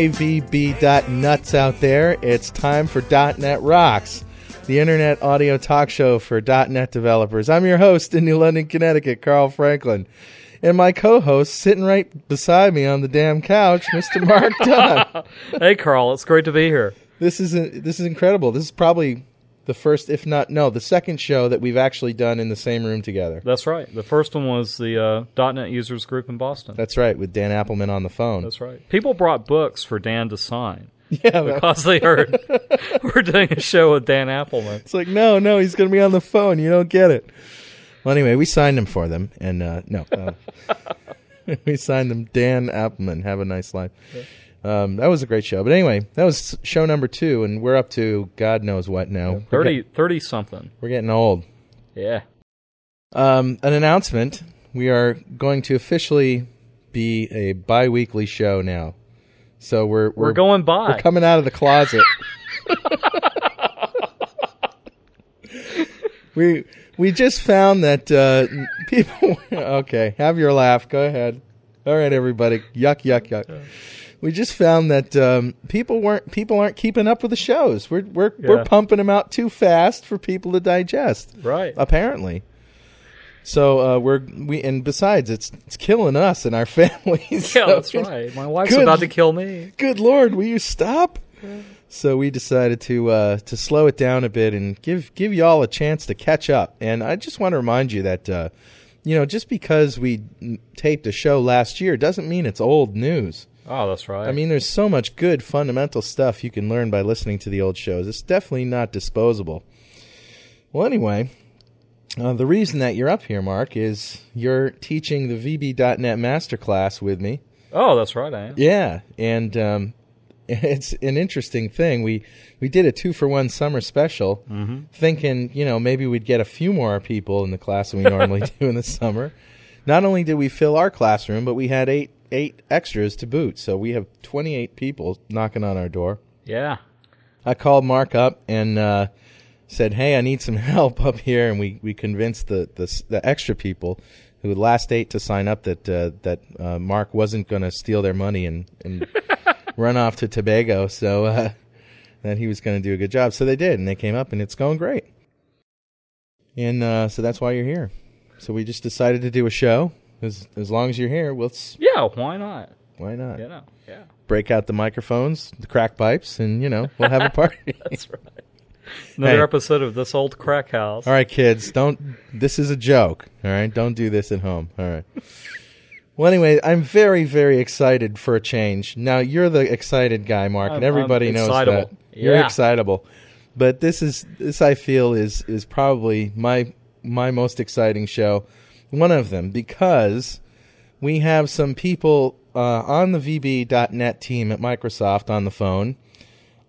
Hey, VB.nuts out there. It's time for .NET Rocks, the internet audio talk show for .NET developers. I'm your host in New London, Connecticut, Carl Franklin. And my co-host, sitting right beside me on the damn couch, Mr. Mark Dunn. hey, Carl, it's great to be here. This is this is incredible. This is probably the first, if not no, the second show that we've actually done in the same room together. That's right. The first one was the uh, .NET Users Group in Boston. That's right, with Dan Appleman on the phone. That's right. People brought books for Dan to sign yeah, because they heard we're doing a show with Dan Appleman. it's like no, no, he's going to be on the phone. You don't get it. Well, anyway, we signed him for them, and uh, no, uh, we signed them. Dan Appleman, have a nice life. Um, that was a great show. But anyway, that was show number two, and we're up to God knows what now. We're 30, get- 30 something. we're getting old. Yeah. Um, an announcement: we are going to officially be a bi-weekly show now. So we're We're, going by. We're coming out of the closet. we we just found that uh, people. Okay, have your laugh. Go ahead. All right, everybody. Yuck, yuck, yuck. We just found that um, people weren't people aren't keeping up with the shows. We're we're we're pumping them out too fast for people to digest. right. Apparently. So uh, we're we and besides, it's it's killing us and our families. yeah, So that's right. My wife's Good. about to kill me. good lord, will you stop? So we decided to uh, to slow it down a bit and give give y'all a chance to catch up. And I just want to remind you that uh, you know just because we taped a show last year doesn't mean it's old news. Oh, that's right. I mean, there's so much good fundamental stuff you can learn by listening to the old shows. It's definitely not disposable. Well, anyway, uh, the reason that you're up here, Mark, is you're teaching the VB.NET Masterclass with me. oh, that's right. I am. Yeah, and um, it's an interesting thing. We we did a two for one summer special, thinking you know maybe we'd get a few more people in the class than we normally do in the summer. Not only did we fill our classroom, but we had eight eight extras to boot. So we have twenty eight people knocking on our door. Yeah. I called Mark up and uh, said, "Hey, I need some help up here," and we, we convinced the, the the extra people who last eight to sign up that uh, that uh, Mark wasn't going to steal their money and, and run off to Tobago, so uh, that he was going to do a good job. So they did, and they came up, and it's going great. And uh, so that's why you're here. So we just decided to do a show. As as long as you're here, we'll s- Yeah, why not? why not You know. Yeah. break out the microphones, the crack pipes, and you know we'll have a party. That's right. Another Hey. episode of this old crack house. All right, kids, don't. This is a joke. All right, don't do this at home. All right. Well, anyway, I'm very, very excited for a change. Now you're the excited guy, Mark, and I'm- everybody I'm knows excitable. that you're Yeah. excitable. But this is this I feel is is probably my my most exciting show, one of them because we have some people uh, on the VB.net team at Microsoft on the phone.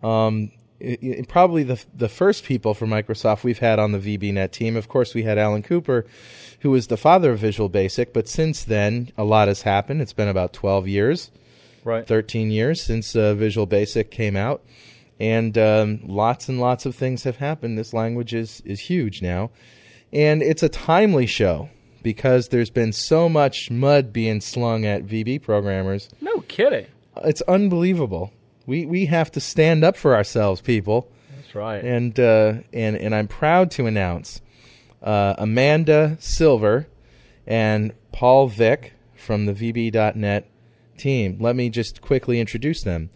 Um, i- i- probably the the first people from Microsoft we've had on the VBNet team. Of course, we had Alan Cooper, who was the father of Visual Basic. But since then, a lot has happened. It's been about twelve years, Right. thirteen years since uh, Visual Basic came out, and um, lots and lots of things have happened. This language is is huge now, and it's a timely show because there's been so much mud being slung at VB programmers No kidding. it's unbelievable. We we have to stand up for ourselves, people, That's right. and uh, and and I'm proud to announce uh, Amanda Silver and Paul Vick from the VB.net team. Let me just quickly introduce them.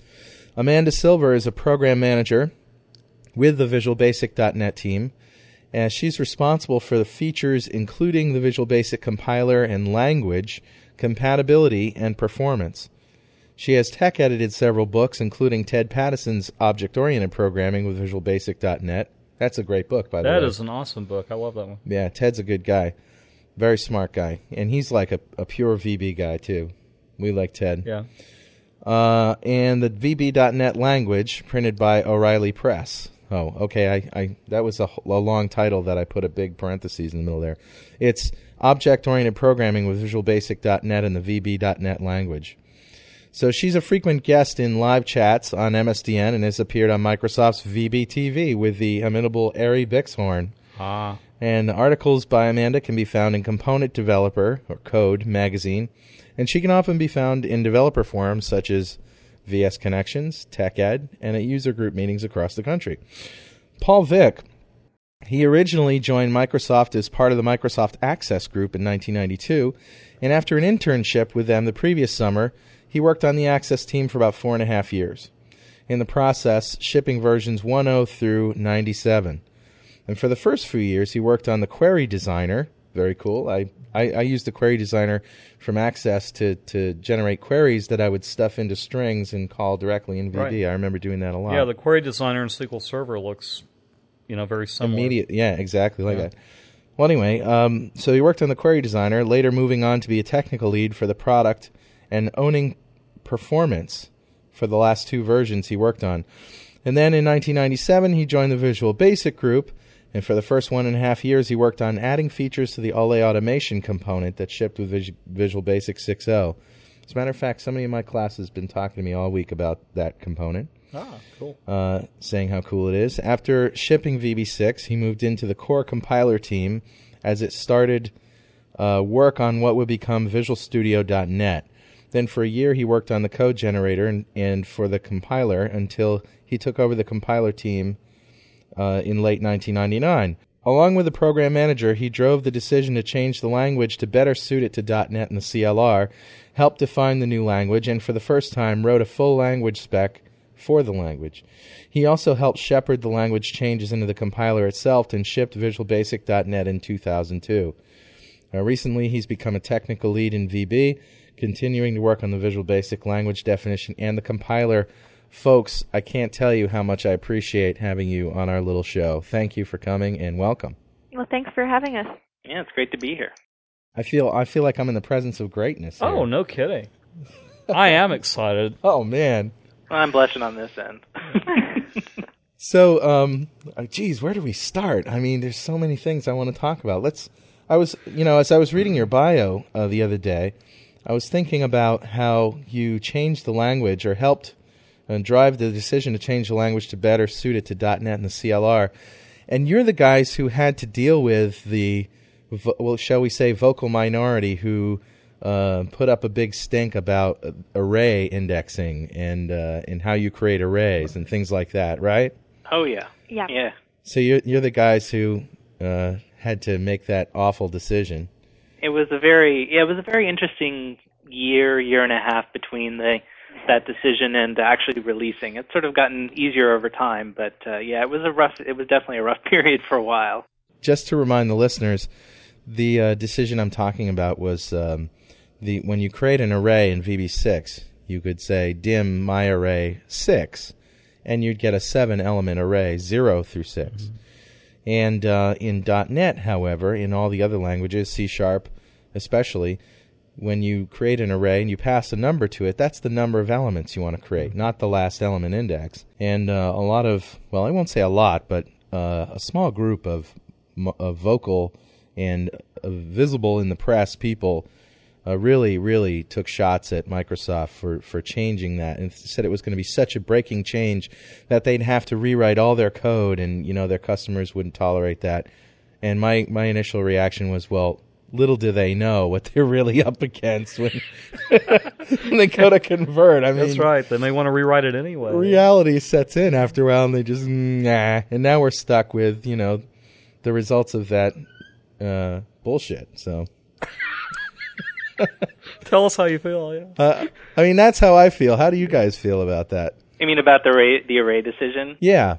Amanda Silver is a program manager with the Visual Basic.net team, and she's responsible for the features including the Visual Basic compiler and language, compatibility, and performance. She has tech edited several books, including Ted Pattison's Object Oriented Programming with Visual Basic.net. That's a great book, by the way. That is an awesome book. I love that one. Yeah, Ted's a good guy. Very smart guy. And he's like a, a pure VB guy, too. We like Ted. Yeah. Uh, and the VB.NET language, printed by O'Reilly Press. Oh, okay. I, I that was a long title that I put a big parentheses in the middle there. It's Object Oriented Programming with Visual Basic.NET and the VB.NET language. So she's a frequent guest in live chats on MSDN and has appeared on Microsoft's VBTV with the imitable Ari Bixhorn. Ah. And articles by Amanda can be found in Component Developer or Code magazine, and she can often be found in developer forums such as VS Connections, Tech Ed, and at user group meetings across the country. Paul Vick, he originally joined Microsoft as part of the Microsoft Access Group in 1992, and after an internship with them the previous summer, he worked on the Access team for about four and a half years. In the process, shipping versions 10 through 97. And for the first few years, he worked on the Query Designer. Very cool. I, I, I used the Query Designer from Access to, to generate queries that I would stuff into strings and call directly in VB. Right. I remember doing that a lot. Yeah, the query designer in SQL Server looks, you know, very similar. Immediate, yeah, exactly like Yeah. that. Well, anyway, um, so he worked on the Query Designer, later moving on to be a technical lead for the product and owning performance for the last two versions he worked on. And then in 1997, he joined the Visual Basic group, and for the first one and a half years, he worked on adding features to the OLE automation component that shipped with Vis- Visual Basic 6.0. As a matter of fact, somebody in my class has been talking to me all week about that component Ah, cool. uh, saying how cool it is. After shipping VB6, he moved into the core compiler team as it started uh, work on what would become VisualStudio.net. Then for a year, he worked on the code generator and, and for the compiler until he took over the compiler team uh, in late 1999. Along with the program manager, he drove the decision to change the language to better suit it to .NET and the CLR, helped define the new language, and for the first time wrote a full language spec for the language. He also helped shepherd the language changes into the compiler itself and shipped Visual Basic.NET in 2002. Uh, recently, he's become a technical lead in VB, continuing to work on the Visual Basic language definition and the compiler. Folks, I can't tell you how much I appreciate having you on our little show. Thank you for coming and welcome. Well, thanks for having us. Yeah, it's great to be here. I feel I feel like I'm in the presence of greatness. Oh, no kidding. I am excited. Oh man. I'm blushing on this end. So, um, uh, geez, where do we start? I mean, there's so many things I want to talk about. Let's. I was, you know, as I was reading your bio uh, the other day, I was thinking about how you changed the language or helped uh, drive the decision to change the language to better suit it to .NET and the CLR. And you're the guys who had to deal with the, well, shall we say, vocal minority who uh, put up a big stink about uh, array indexing and uh, and how you create arrays and things like that, right? oh yeah, Yeah. yeah. So you're you're the guys who uh, had to make that awful decision. It was a very yeah, it was a very interesting year, year and a half between the that decision and actually releasing. It's sort of gotten easier over time, but uh, yeah, it was a rough. It was definitely a rough period for a while. Just to remind the listeners, the uh, decision I'm talking about was um, the when you create an array in VB6, you could say dim my array six, and you'd get a seven element array zero through 6 And uh, in .NET, however, in all the other languages, C sharp especially, when you create an array and you pass a number to it, that's the number of elements you want to create, not the last element index. And uh, a lot of, well, I won't say a lot, but uh, a small group of, of vocal and uh, visible in the press people uh, really, really took shots at Microsoft for, for changing that and said it was going to be such a breaking change that they'd have to rewrite all their code and, you know, their customers wouldn't tolerate that. And my, my initial reaction was, well, little do they know what they're really up against when, when they go to convert. I mean, That's right. They may want to rewrite it anyway. reality sets in after a while and they just, nah. And now we're stuck with, you know, the results of that uh, bullshit. So. Tell us how you feel. Yeah. Uh, I mean, that's how I feel. How do you guys feel about that? I mean, about the array, the array decision. Yeah.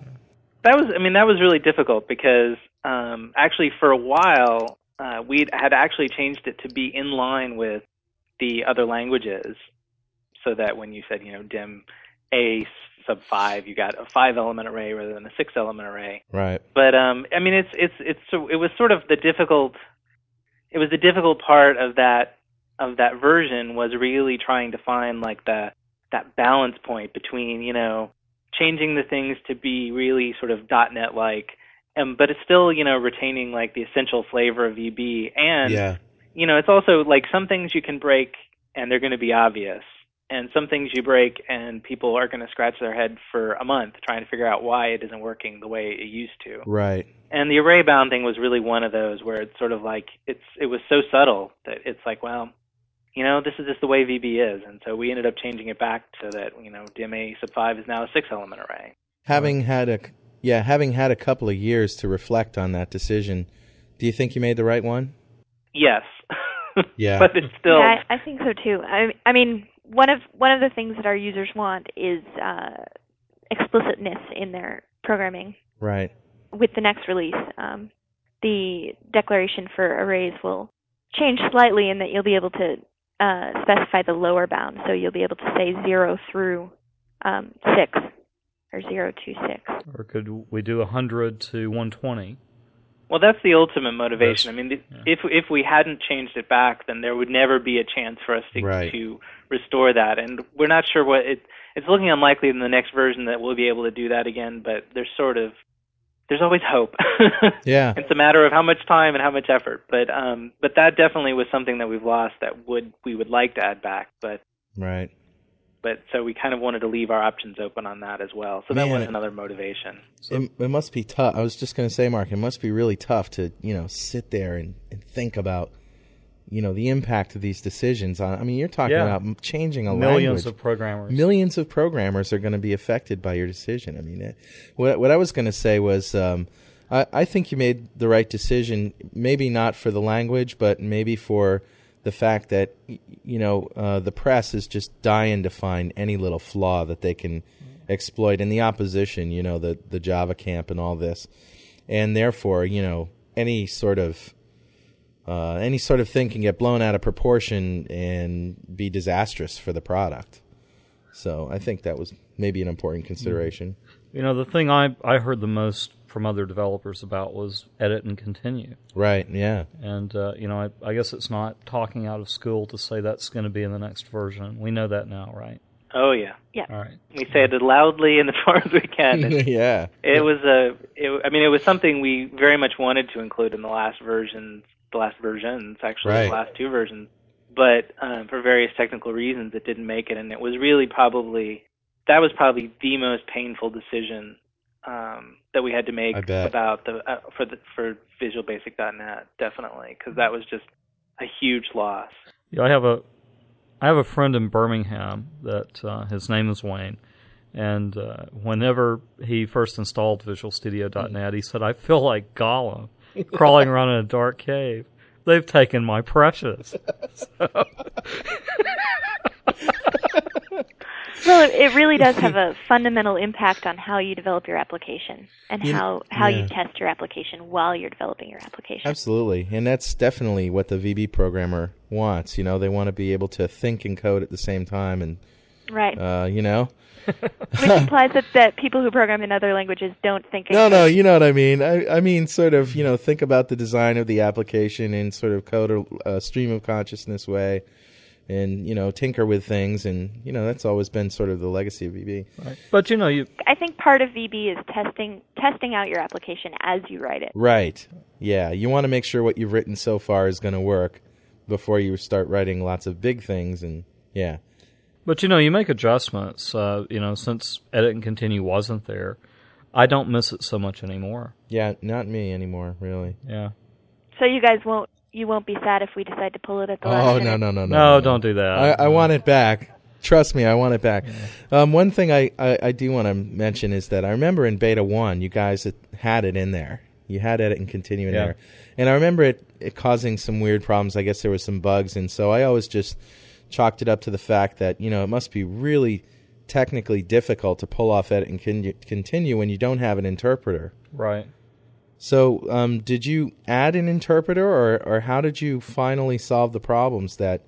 That was, I mean, that was really difficult because um, actually for a while uh, we had actually changed it to be in line with the other languages, so that when you said, you know, dim a sub five, you got a five element array rather than a six element array. Right. But um, I mean, it's it's it's so it was sort of the difficult. It was the difficult part of that of that version was really trying to find like the that balance point between you know changing the things to be really sort of .NET like, um, but it's still you know retaining like the essential flavor of VB and yeah. you know, it's also like some things you can break and they're going to be obvious, and some things you break and people are going to scratch their head for a month trying to figure out why it isn't working the way it used to. Right. And the array bound thing was really one of those where it's sort of like it's it was so subtle that it's like, well, you know, this is just the way VB is, and so we ended up changing it back so that you know DMA sub five is now a six element array. Having had a yeah, having had a couple of years to reflect on that decision, do you think you made the right one? Yes. Yeah. but it's still Yeah, I, I think so too. I, I mean, one of one of the things that our users want is uh, explicitness in their programming. Right. With the next release, um, the declaration for arrays will change slightly in that you'll be able to uh, specify the lower bound. So you'll be able to say zero through um, six or zero to six. Or could we do 100 to 120? Well, that's the ultimate motivation. That's- I mean, yeah. if if we hadn't changed it back, then there would never be a chance for us to Right. to restore that. And we're not sure what it. It's looking unlikely in the next version that we'll be able to do that again. But there's sort of there's always hope. Yeah. it's a matter of how much time and how much effort. But um, but that definitely was something that we've lost that would we would like to add back. But Right. But so we kind of wanted to leave our options open on that as well. So that was another motivation. it, it must be tough. I was just going to say, Mark, it must be really tough to you know sit there and, and think about you know the impact of these decisions on. I mean, you're talking Yeah. about changing a Millions language. of programmers. Millions of programmers are going to be affected by your decision. I mean, it, what what I was going to say was, um, I, I think you made the right decision. Maybe not for the language, but maybe for the fact that you know uh, the press is just dying to find any little flaw that they can exploit, and the opposition, you know, the the Java camp and all this, and therefore, you know, any sort of uh, any sort of thing can get blown out of proportion and be disastrous for the product. So I think that was maybe an important consideration. You know, the thing I, I heard the most from other developers about was edit and continue. Right? Yeah. And, uh, you know, I, I guess it's not talking out of school to say that's going to be in the next version. We know that now, right? Oh yeah, Yeah. All right. we say it loudly and as far as we can. It's- yeah. It was a, it, I mean, it was something we very much wanted to include in the last version, the last versions, actually, Right. the last two versions. But um, for various technical reasons, it didn't make it, and it was really probably that was probably the most painful decision um, that we had to make about the uh, for the for Visual Basic .NET, definitely, because that was just a huge loss. Yeah, I have a I have a friend in Birmingham that uh, his name is Wayne, and uh, whenever he first installed Visual Studio.net, he said, "I feel like Gollum crawling around in a dark cave. They've taken my precious." Well, it, it really does have a fundamental impact on how you develop your application and You- how how yeah. you test your application while you're developing your application. Absolutely, and that's definitely what the VB programmer wants. You know, they want to be able to think and code at the same time, and Right. uh, you know, Which implies that, that people who program in other languages don't think. no, no, you know what I mean. I, I mean, sort of, you know, think about the design of the application in sort of code a uh, stream of consciousness way, and you know, tinker with things, and you know, that's always been sort of the legacy of VB. Right. But you know, you I think part of VB is testing testing out your application as you write it. Right. Yeah. You want to make sure what you've written so far is going to work before you start writing lots of big things. And yeah. But you know, you make adjustments. Uh, you know, since edit and continue wasn't there, I don't miss it so much anymore. Yeah. Not me anymore, really. Yeah. So you guys won't you won't be sad if we decide to pull it at the last Oh, minute. no, no, no, no. No, don't do that. I, I want it back. Trust me, I want it back. Um, one thing I, I, I do want to mention is that I remember in Beta 1, you guys had, had it in there. You had edit and continue in Yeah. there. And I remember it, it causing some weird problems. I guess there was some bugs. And so I always just chalked it up to the fact that, you know, it must be really technically difficult to pull off edit and con- continue when you don't have an interpreter. Right. So, um, did you add an interpreter, or or how did you finally solve the problems that?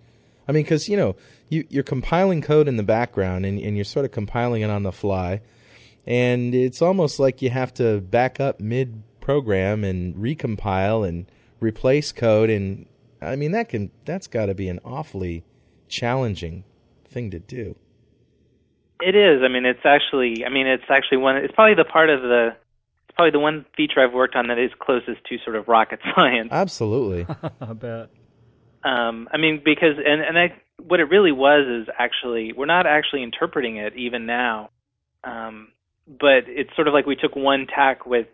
I mean, because you know you you're compiling code in the background, and and you're sort of compiling it on the fly, and it's almost like you have to back up mid program and recompile and replace code, and I mean that can that's got to be an awfully challenging thing to do. It is. I mean, it's actually. I mean, it's actually one. It's probably the part of the. It's probably the one feature I've worked on that is closest to sort of rocket science. Absolutely, I bet. Um, I mean, because and and I what it really was is actually we're not actually interpreting it even now, um, but it's sort of like we took one tack with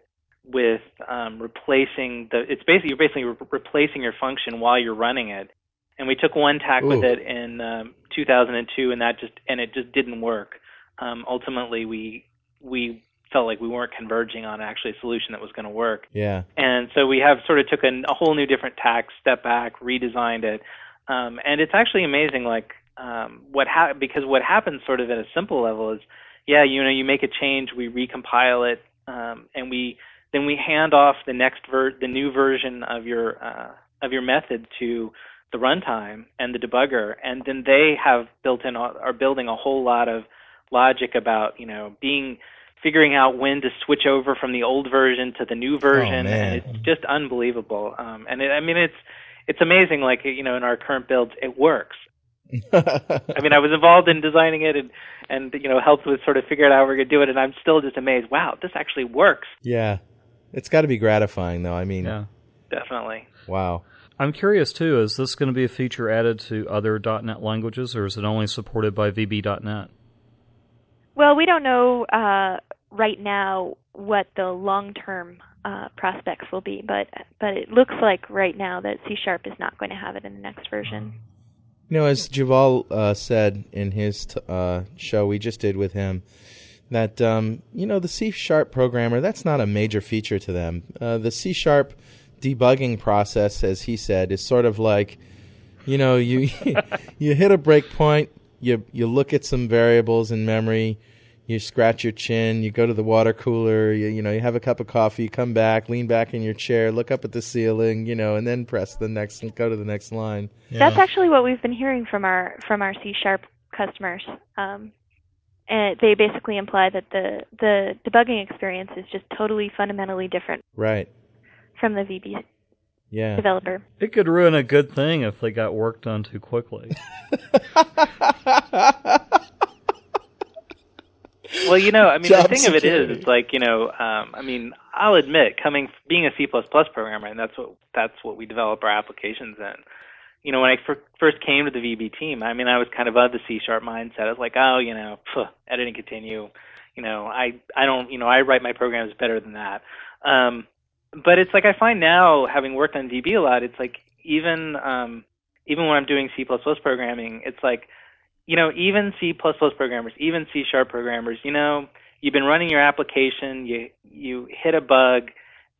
with um, replacing the. It's basically you're basically re- replacing your function while you're running it, and we took one tack with it in um, 2002, and that just and it just didn't work. Um, ultimately, we we felt like we weren't converging on actually a solution that was going to work. Yeah. And so we have sort of took a, a whole new different tack, step back, redesigned it, um, and it's actually amazing. Like um, what ha- because what happens sort of at a simple level is, yeah, you know, you make a change, we recompile it, um, and we then we hand off the next ver- the new version of your uh, of your method to the runtime and the debugger, and then they have built in are building a whole lot of logic about you know being figuring out when to switch over from the old version to the new version, Oh, and it's just unbelievable. Um, and it, I mean, it's it's amazing. Like you know, in our current builds, it works. I mean, I was involved in designing it and and you know helped with sort of figuring out how we're gonna do it, and I'm still just amazed. Wow, this actually works. yeah. It's got to be gratifying, though. I mean, Yeah. Definitely. wow. I'm curious too. Is this going to be a feature added to other .NET languages, or is it only supported by VB.NET? Well, we don't know uh, right now what the long-term uh, prospects will be, but but it looks like right now that C Sharp is not going to have it in the next version. You know, as Juval uh, said in his t- uh, show we just did with him, that um, you know the C sharp programmer that's not a major feature to them. Uh, the C sharp debugging process, as he said, is sort of like, you know, you you hit a breakpoint, you you look at some variables in memory, you scratch your chin, you go to the water cooler, you you know, you have a cup of coffee, you come back, lean back in your chair, look up at the ceiling, you know, and then press the next, and go to the next line. That's actually what we've been hearing from our from our C Sharp customers. Um, and they basically imply that the the debugging experience is just totally fundamentally different Right. from the VB Yeah. developer. It could ruin a good thing if they got work done too quickly. Well, you know, I mean, Job the thing of it security. is, it's like you know, um, I mean, I'll admit, coming being a C C++ programmer, and that's what that's what we develop our applications in. You know, when I fir- first came to the VB team, I mean, I was kind of of the C sharp mindset. I was like, oh, you know, phew, editing continue. You know, I I don't, you know, I write my programs better than that. Um, but it's like I find now, having worked on VB a lot, it's like even um, even when I'm doing C++ programming, it's like you know, even C++ programmers, even C sharp programmers, you know, you've been running your application, you you hit a bug,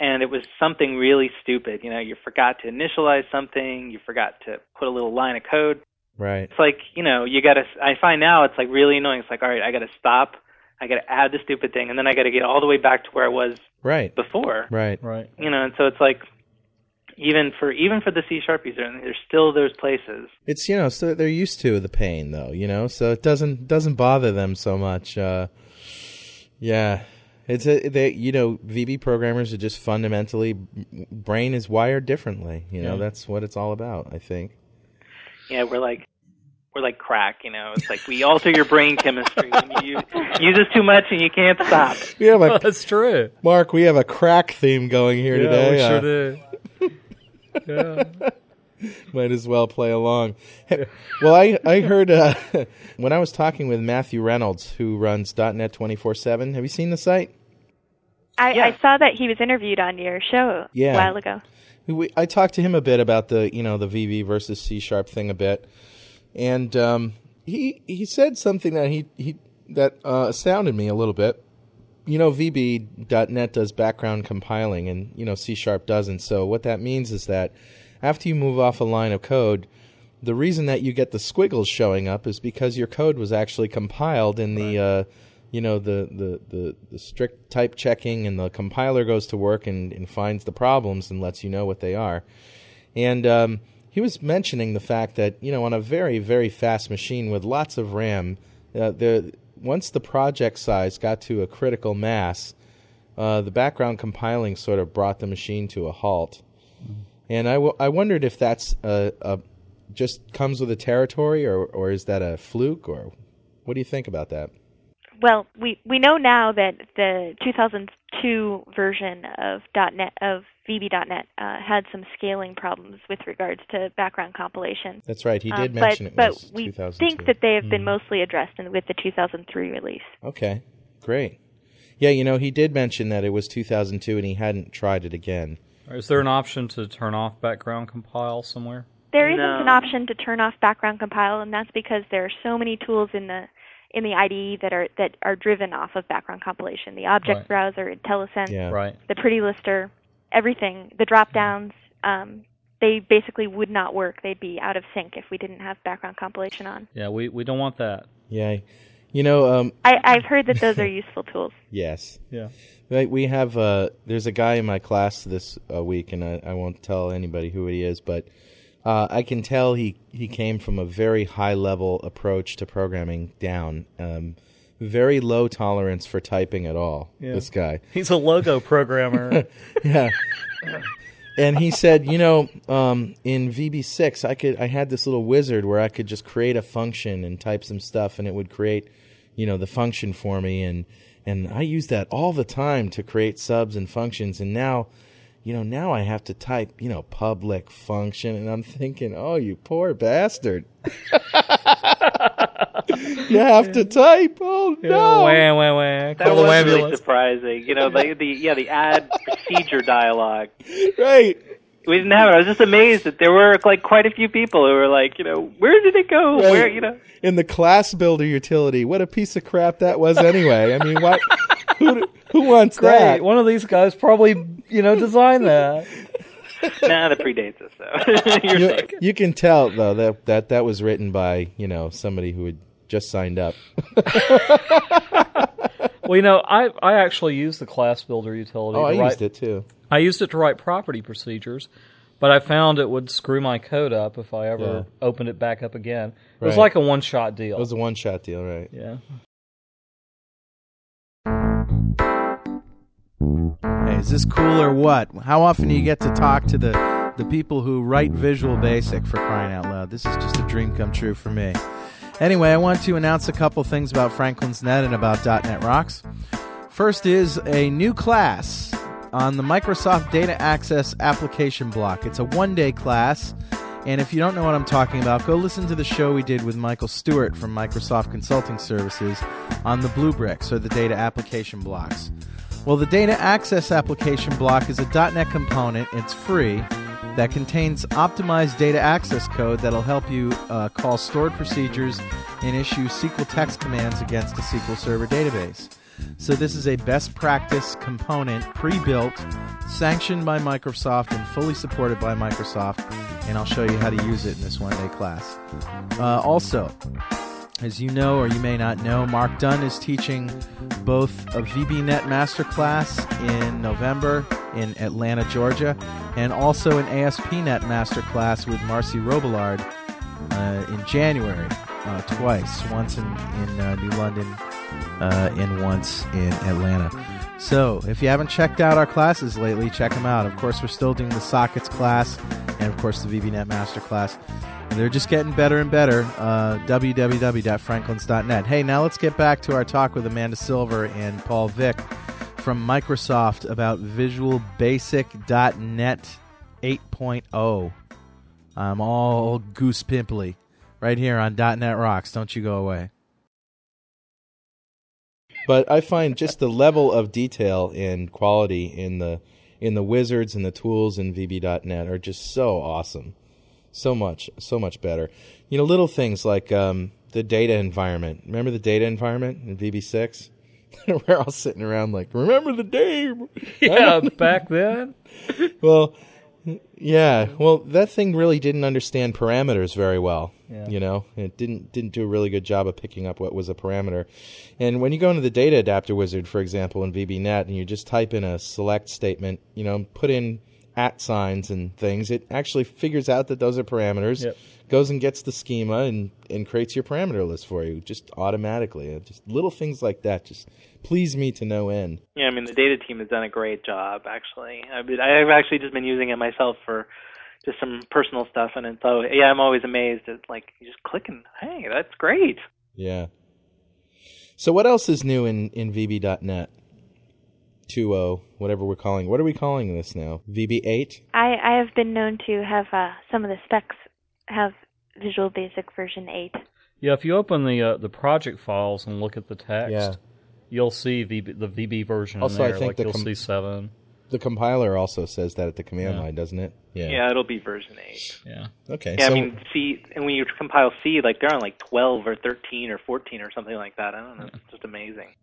and it was something really stupid. You know, you forgot to initialize something, you forgot to put a little line of code. Right. It's like, you know, you gotta. I find now it's like really annoying. It's like, all right, I gotta stop, I gotta add the stupid thing, and then I gotta get all the way back to where I was Right. before. Right. right. You know, and so it's like, even for even for the C sharp user, there's still those places. It's you know, so they're used to the pain though, you know, so it doesn't doesn't bother them so much. Uh, yeah, it's a they you know VB programmers are just fundamentally brain is wired differently. You know, Yeah. that's what it's all about. I think. Yeah, we're like we're like crack, you know. It's like we alter your brain chemistry and you use this too much and you can't stop. Yeah, have a That's true. Mark. We have a crack theme going here yeah, today. we Uh, sure do. yeah. Might as well play along. Hey, well, I I heard uh, when I was talking with Matthew Reynolds, who runs .NET twenty four seven. Have you seen the site? I, Yeah. I saw that he was interviewed on your show Yeah. a while ago. we, I talked to him a bit about the you know the VB versus C sharp thing a bit, and um, he he said something that he he that uh, astounded me a little bit. You know, VB.NET does background compiling, and you know C sharp doesn't. So what that means is that after you move off a line of code, the reason that you get the squiggles showing up is because your code was actually compiled in the uh, you know the, the, the, the strict type checking and the compiler goes to work and, and finds the problems and lets you know what they are and um, he was mentioning the fact that you know on a very very fast machine with lots of ram uh, the once the project size got to a critical mass uh, the background compiling sort of brought the machine to a halt. And I, w- I wondered if that's a, a just comes with the territory or, or is that a fluke or what do you think about that? Well, we we know now that the 2002 version of .NET of VB.NET uh, had some scaling problems with regards to background compilation. That's right. He Um, did but, mention it but was we think that they have been mostly addressed in, with the 2003 release. Okay, great. Yeah, you know, he did mention that it was 2002 and he hadn't tried it again. Is there an option to turn off background compile somewhere? There isn't No. an option to turn off background compile, and that's because there are so many tools in the in the IDE that are that are driven off of background compilation. The object Right. browser, IntelliSense, Yeah. Right. the Pretty Lister, everything, the drop downs, um, they basically would not work. They'd be out of sync if we didn't have background compilation on. Yeah, we, we don't want that. Yeah. You know, um, I, I've heard that those are useful tools. yes. Yeah. Right, we have uh, there's a guy in my class this uh, week, and I, I won't tell anybody who he is, but uh, I can tell he he came from a very high level approach to programming down, um, very low tolerance for typing at all. Yeah. This guy, He's a logo programmer. yeah. And he said, you know, um, in VB6, I could I had this little wizard where I could just create a function and type some stuff, and it would create, you know, the function for me, and and I use that all the time to create subs and functions, and now, you know, now I have to type, you know, public function, and I'm thinking, oh, you poor bastard. you have to type. Oh no. Wah, wah, wah. That Call the was really ambulance. surprising. You know, like the yeah, the add procedure dialogue. Right. We didn't have it. I was just amazed that there were like quite a few people who were like, you know, where did it go? Right. Where you know? in the class builder utility. What a piece of crap that was anyway. I mean, what? Who, who wants Great. that? One of these guys probably, you know, designed that. nah, that predates us. So you're You, you can tell though that, that that was written by you know somebody who had just signed up. Well, you know, I I actually used the class builder utility. oh, I write, used it too. I used it to write property procedures, but I found it would screw my code up if I ever Yeah. opened it back up again. It was like a one shot deal. It was a one shot deal, right? yeah. Hey, is this cool or what? How often do you get to talk to the the people who write Visual Basic for crying out loud? This is just a dream come true for me. Anyway, I want to announce a couple things about Franklin's Net and about .NET Rocks. First is a new class on the Microsoft Data Access application block. It's a one-day class, and if you don't know what I'm talking about, go listen to the show we did with Michael Stewart from Microsoft Consulting Services on the Blue Bricks or the data application blocks. Well, the data access application block is a .NET component. It's free that contains optimized data access code that'll help you uh, call stored procedures and issue SQL text commands against a SQL Server database. So this is a best practice component, pre-built, sanctioned by Microsoft, and fully supported by Microsoft. And I'll show you how to use it in this one-day class. Uh, also, as you know or you may not know, Mark Dunn is teaching both a VBNet Masterclass in November in Atlanta, Georgia, and also an ASP.NET Masterclass with Marcie Robillard uh, in January, uh, twice, once in, in uh, New London uh, and once in Atlanta. So, if you haven't checked out our classes lately, check them out. Of course, we're still doing the sockets class and, of course, the VBNet Masterclass. They're just getting better and better. Uh, www.franklins.net. Hey, now let's get back to our talk with Amanda Silver and Paul Vick from Microsoft about Visual Basic.net 8.0. I'm all goose pimply right here on .NET Rocks. Don't you go away. But I find just the level of detail and quality in the in the wizards and the tools in VB.net are just so awesome, so much, so much better. You know, little things like um, the data environment. Remember the data environment in VB6? We're all sitting around like, remember the day? Yeah, back then. well, yeah. Well, that thing really didn't understand parameters very well. Yeah. You know, it didn't didn't do a really good job of picking up what was a parameter. And when you go into the data adapter wizard, for example, in VBNet, and you just type in a select statement, you know, put in at signs and things, it actually figures out that those are parameters, Yep. goes and gets the schema and and creates your parameter list for you just automatically. Uh, Just little things like that just please me to no end. Yeah, I mean the data team has done a great job actually. I mean, I've actually just been using it myself for just some personal stuff, and it's so yeah, I'm always amazed at like you just clicking. hey, that's great. Yeah. So what else is new in in VB.net? 2.0, whatever we're calling. What are we calling this now? VB8? I, I have been known to have uh, some of the specs have Visual Basic version 8. Yeah, if you open the uh, the project files and look at the text, Yeah. you'll see VB, the VB version Also, I there. think like the you'll com- see seven. The compiler also says that at the command Yeah. line, doesn't it? Yeah, Yeah, it'll be version eight. Yeah. Okay. Yeah, so I mean C, and when you compile C, like they're on like twelve or thirteen or fourteen or something like that. I don't know. It's just amazing.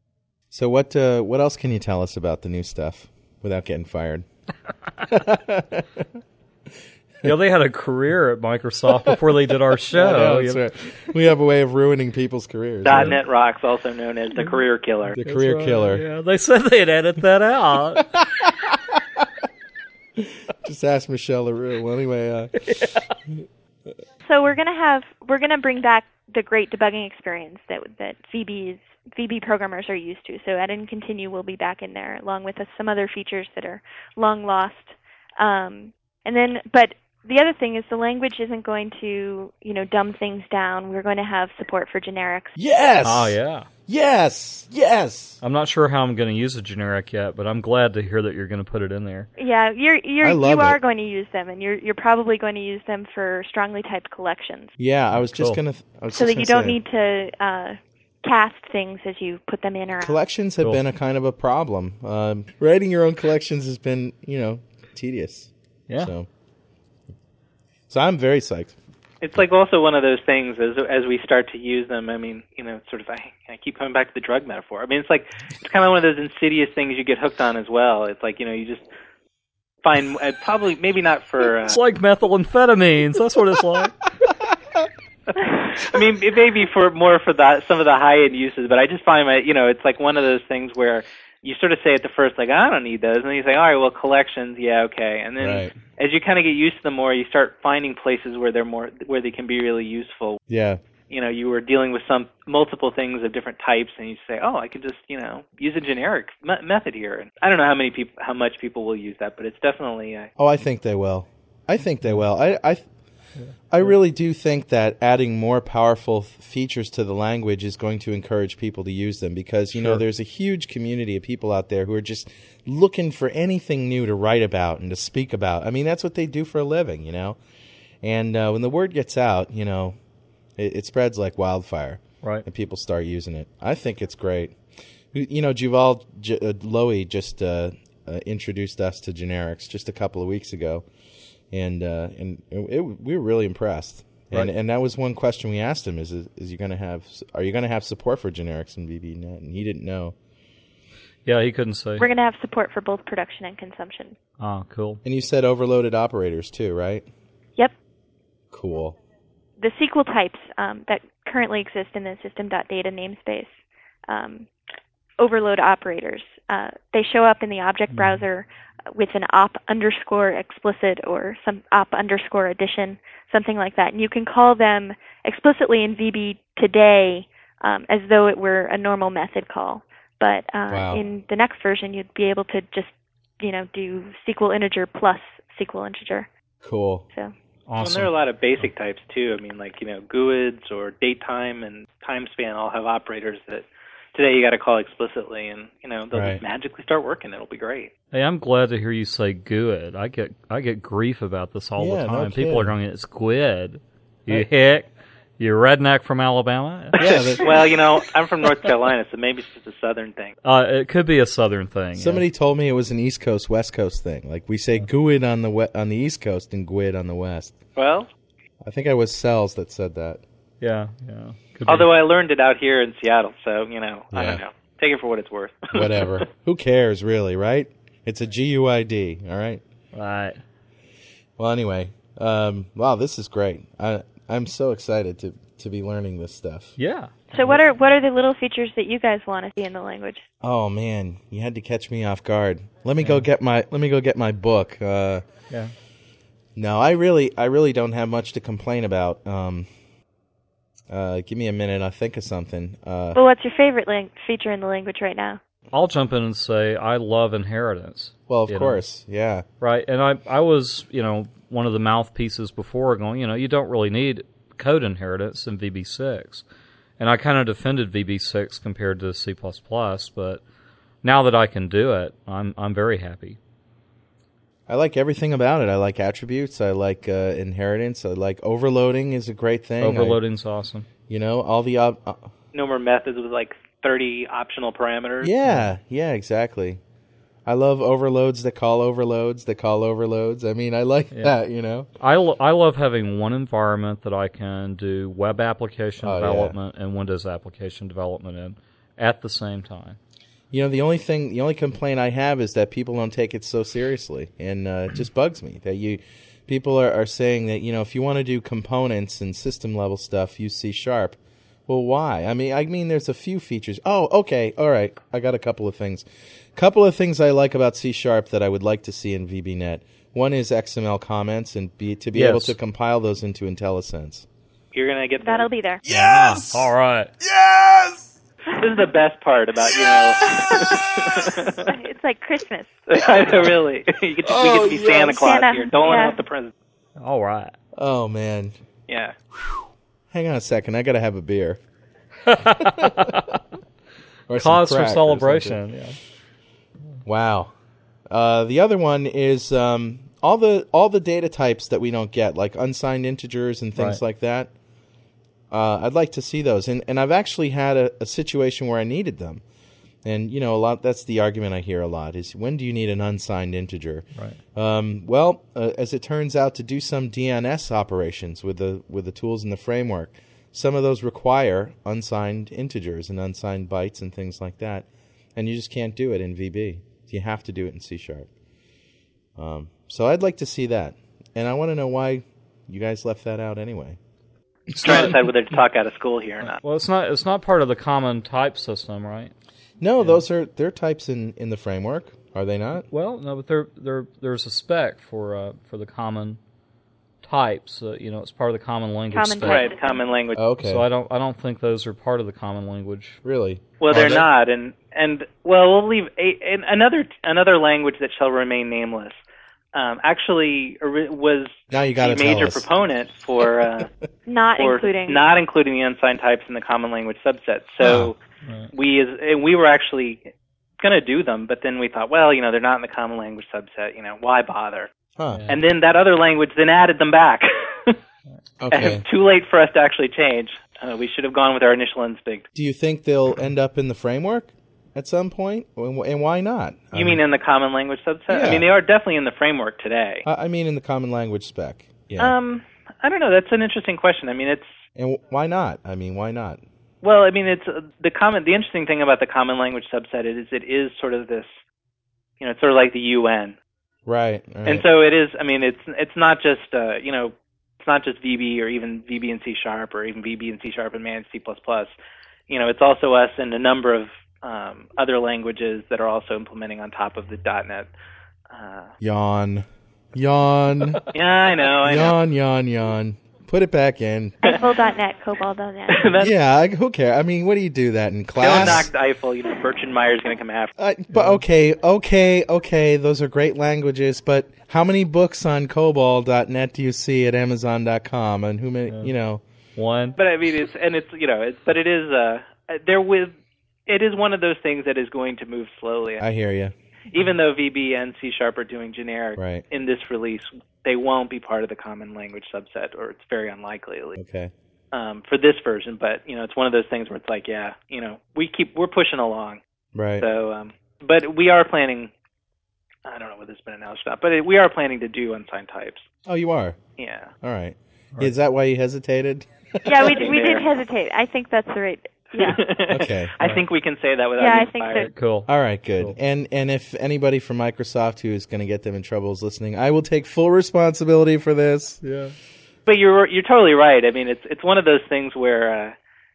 So what uh, what else can you tell us about the new stuff without getting fired? Yeah, they had a career at Microsoft before they did our show. Know, that's right. We have a way of ruining people's careers. Dot .NET Rocks, also known as the career killer. The That's career right, killer. Yeah, they said they'd edit that out. Just ask Michelle LaRue. Well, anyway, uh, So we're gonna have we're gonna bring back the great debugging experience that that VB's VB programmers are used to. So add and continue will be back in there along with some other features that are long lost. Um, and then, but the other thing is the language isn't going to you know dumb things down. We're going to have support for generics. yes. oh yeah. Yes. Yes. I'm not sure how I'm going to use a generic yet, but I'm glad to hear that you're going to put it in there. Yeah, you're you're you are it. going to use them, and you're you're probably going to use them for strongly typed collections, Yeah, I was just gonna. I was so just that you don't say, need to uh, cast things as you put them in or out. Collections have Cool. been a kind of a problem. Um, writing your own collections has been, you know, tedious. Yeah. So, so I'm very psyched. It's like also one of those things as as we start to use them. I mean, you know, sort of. I, I keep coming back to the drug metaphor. I mean, it's like it's kind of one of those insidious things you get hooked on as well. It's like you know, you just find uh, probably maybe not for. Uh, It's like methamphetamines. That's what it's like. I mean, it may be for more for that some of the high end uses, but I just find my you know, it's like one of those things where you sort of say at the first like I don't need those, and then you say, all right, well, collections, yeah, okay, and then Right. as you kind of get used to them more, you start finding places where they're more where they can be really useful. Yeah. You know, you were dealing with some multiple things of different types, and you say, oh, I could just you know use a generic me- method here. And I don't know how many people, how much people will use that, but it's definitely uh, Oh, I think they will. I think they will. I, I, I really do think that adding more powerful features to the language is going to encourage people to use them because you know there's a huge community of people out there who are just looking for anything new to write about and to speak about. I mean, that's what they do for a living, you know. And uh, when the word gets out, you know, it, it spreads like wildfire. Right. and people start using it. I think it's great. You you know, Juval J- uh, Lowy just uh, uh, introduced us to generics just a couple of weeks ago, and uh, and it, it, we were really impressed. And Right. and that was one question we asked him: is is, is you going to have are you going to have support for generics in VBNet? And he didn't know. Yeah, he couldn't say. We're going to have support for both production and consumption. Ah, cool. And you said overloaded operators too, right? Yep. Cool. the SQL types um, that currently exist in the system.data namespace, um, overload operators, uh, they show up in the object browser with an op underscore explicit or some op underscore addition, something like that. And you can call them explicitly in VB today um, as though it were a normal method call. But uh, Wow. in the next version, you'd be able to just, you know, do SQL integer plus SQL integer. Cool. So Well, and there are a lot of basic types too. I mean, like you know, GUIDs or datetime and time span all have operators that today you got to call explicitly, and you know they'll Right. just magically start working. It'll be great. Hey, I'm glad to hear you say good. I get I get grief about this all Yeah, the no time. People are kidding. going, "It's squid." You Right. hick. You redneck from Alabama. Yeah. well, you know, I'm from North Carolina, so maybe it's just a southern thing. Uh, it could be a southern thing. Somebody told me it was an East Coast West Coast thing. Like we say GUID on the we- on the East Coast and GUID on the West. Well, I think I was Sells that said that. Yeah, yeah. Could be. although I learned it out here in Seattle, so you know, I don't know. Take it for what it's worth. Whatever. Who cares, really, right? It's a GUID, all right? right. Well, anyway, um, wow, this is great. I, I'm so excited to, to be learning this stuff. Yeah. So what are what are the little features that you guys want to see in the language? Oh man, you had to catch me off guard. Let me go get my let me go get my book. Uh, Yeah. no, I really I really don't have much to complain about. Um, uh, give me a minute. I'll think of something. Uh, Well, what's your favorite lang- feature in the language right now? I'll jump in and say I love inheritance. well, of you know. course, yeah. Right. And I I was, you know, one of the mouthpieces before going, you know, you don't really need code inheritance in VB6. And I kind of defended VB6 compared to C++, but now that I can do it, I'm I'm very happy. I like everything about it. I like attributes. I like uh, inheritance. I like overloading is a great thing. I- Overloading's awesome. you know, all the ob- uh, no more methods with like 30 optional parameters. Yeah, yeah, exactly. I I love overloads that call overloads that call overloads. I mean, I like that, you know. I, lo- I love having one environment that I can do web application Oh, yeah. development and Windows application development in at the same time. You know, the only thing, the only complaint I have is that people don't take it so seriously, and uh, it just bugs me that you people are, are saying that you know if you want to do components and system level stuff, use C sharp. Well, why? I mean, I mean, there's a few features. Oh, okay, all right. I got a couple of things. Couple of things I like about C sharp that I would like to see in VBNet. One is XML comments and be to be Yes. able to compile those into IntelliSense. You're gonna get That'll be there. Yes. All right. Yes. This is the best part about you know. it's like Christmas. I know, really. You get to, we get to be Oh, Santa. Claus Santa, here, doling yeah. out the presents. All right. Oh man, Yeah. hang on a second. I got to have a beer. Or some Cause for celebration. Yeah. Wow. Uh, the other one is um, all the all the data types that we don't get, like unsigned integers and things Right. like that. Uh, I'd like to see those, and and I've actually had a, a situation where I needed them, and you know a lot. That's the argument I hear a lot: is when do you need an unsigned integer? Right. Um, well, uh, as it turns out, to do some DNS operations with the with the tools in the framework, some of those require unsigned integers and unsigned bytes and things like that, and you just can't do it in VB. You have to do it in C sharp. Um, so I'd like to see that, and I want to know why you guys left that out anyway. Trying to decide whether to talk out of school here or not. Well, it's not it's not part of the common type system, right? No, those are they're types in, in the framework, are they not? Well, no, but there there there's a spec for uh, for the common types. Uh, you know, it's part of the common language Common spec. Right, common language. Okay, So I don't I don't think those are part of the common language. really. Well, Are they're they? not, and and well, we'll leave a, another another language that shall remain nameless. Um, actually, was Now you got to the tell major proponent for uh, Not for including. not including the unsigned types in the common language subset. So Right. we as and we were actually going to do them, but then we thought, well, you know, they're not in the common language subset. You know, why bother? Huh. Yeah. And then that other language then added them back. Okay. Too late for us to actually change. Uh, we should have gone with our initial instinct. Do you think they'll end up in the framework at some point, and why not? You mean in the common language subset? Yeah. I mean, they are definitely in the framework today. I I mean in the common language spec. Yeah. Um, I don't know. That's an interesting question. I mean, it's and why not? I mean, why not? well, I mean, it's uh, the common. The interesting thing about the common language subset is it is sort of this, you know, it's sort of like the UN, Right. all and so it is. I mean, it's it's not just uh, you know, it's not just VB or even VB and C sharp or even VB and C sharp and managed C plus plus. You know, it's also us and a number of um, other languages that are also implementing on top of the .NET. Uh, yawn, yawn, yeah, I know. I know. yawn, yawn, yawn. Put it back in. Eiffel.net, Cobol.net. That's, yeah. I, who cares? I mean, what do you do that in Don't class? knock Eiffel. You know, Bertrand Meyer's going to come after. Uh, but okay, okay, okay. Those are great languages, but how many books on COBOL.net do you see at Amazon.com? And who many? You know. One. But I mean, it's and it's you know, it's but it is uh, there with it is one of those things that is going to move slowly. I hear you. Even though VB and C sharp are doing generic Right. in this release, they won't be part of the common language subset, or it's very unlikely at least Okay. um, for this version. But you know, it's one of those things where it's like, yeah, you know, we keep we're pushing along. Right. So, um, but we are planning. I don't know whether it's been announced or not, but it, we are planning to do unsigned types. oh, you are. Yeah. All right. Is that why you hesitated? yeah, we, Nothing we did there. hesitate. I think that's the right. Yeah. Okay. I think we can say that without Yeah, I think fired. Cool. All right, good. Cool. And and if anybody from Microsoft who is going to get them in trouble is listening, I will take full responsibility for this. Yeah. But you're you're totally right. I mean, it's it's one of those things where uh,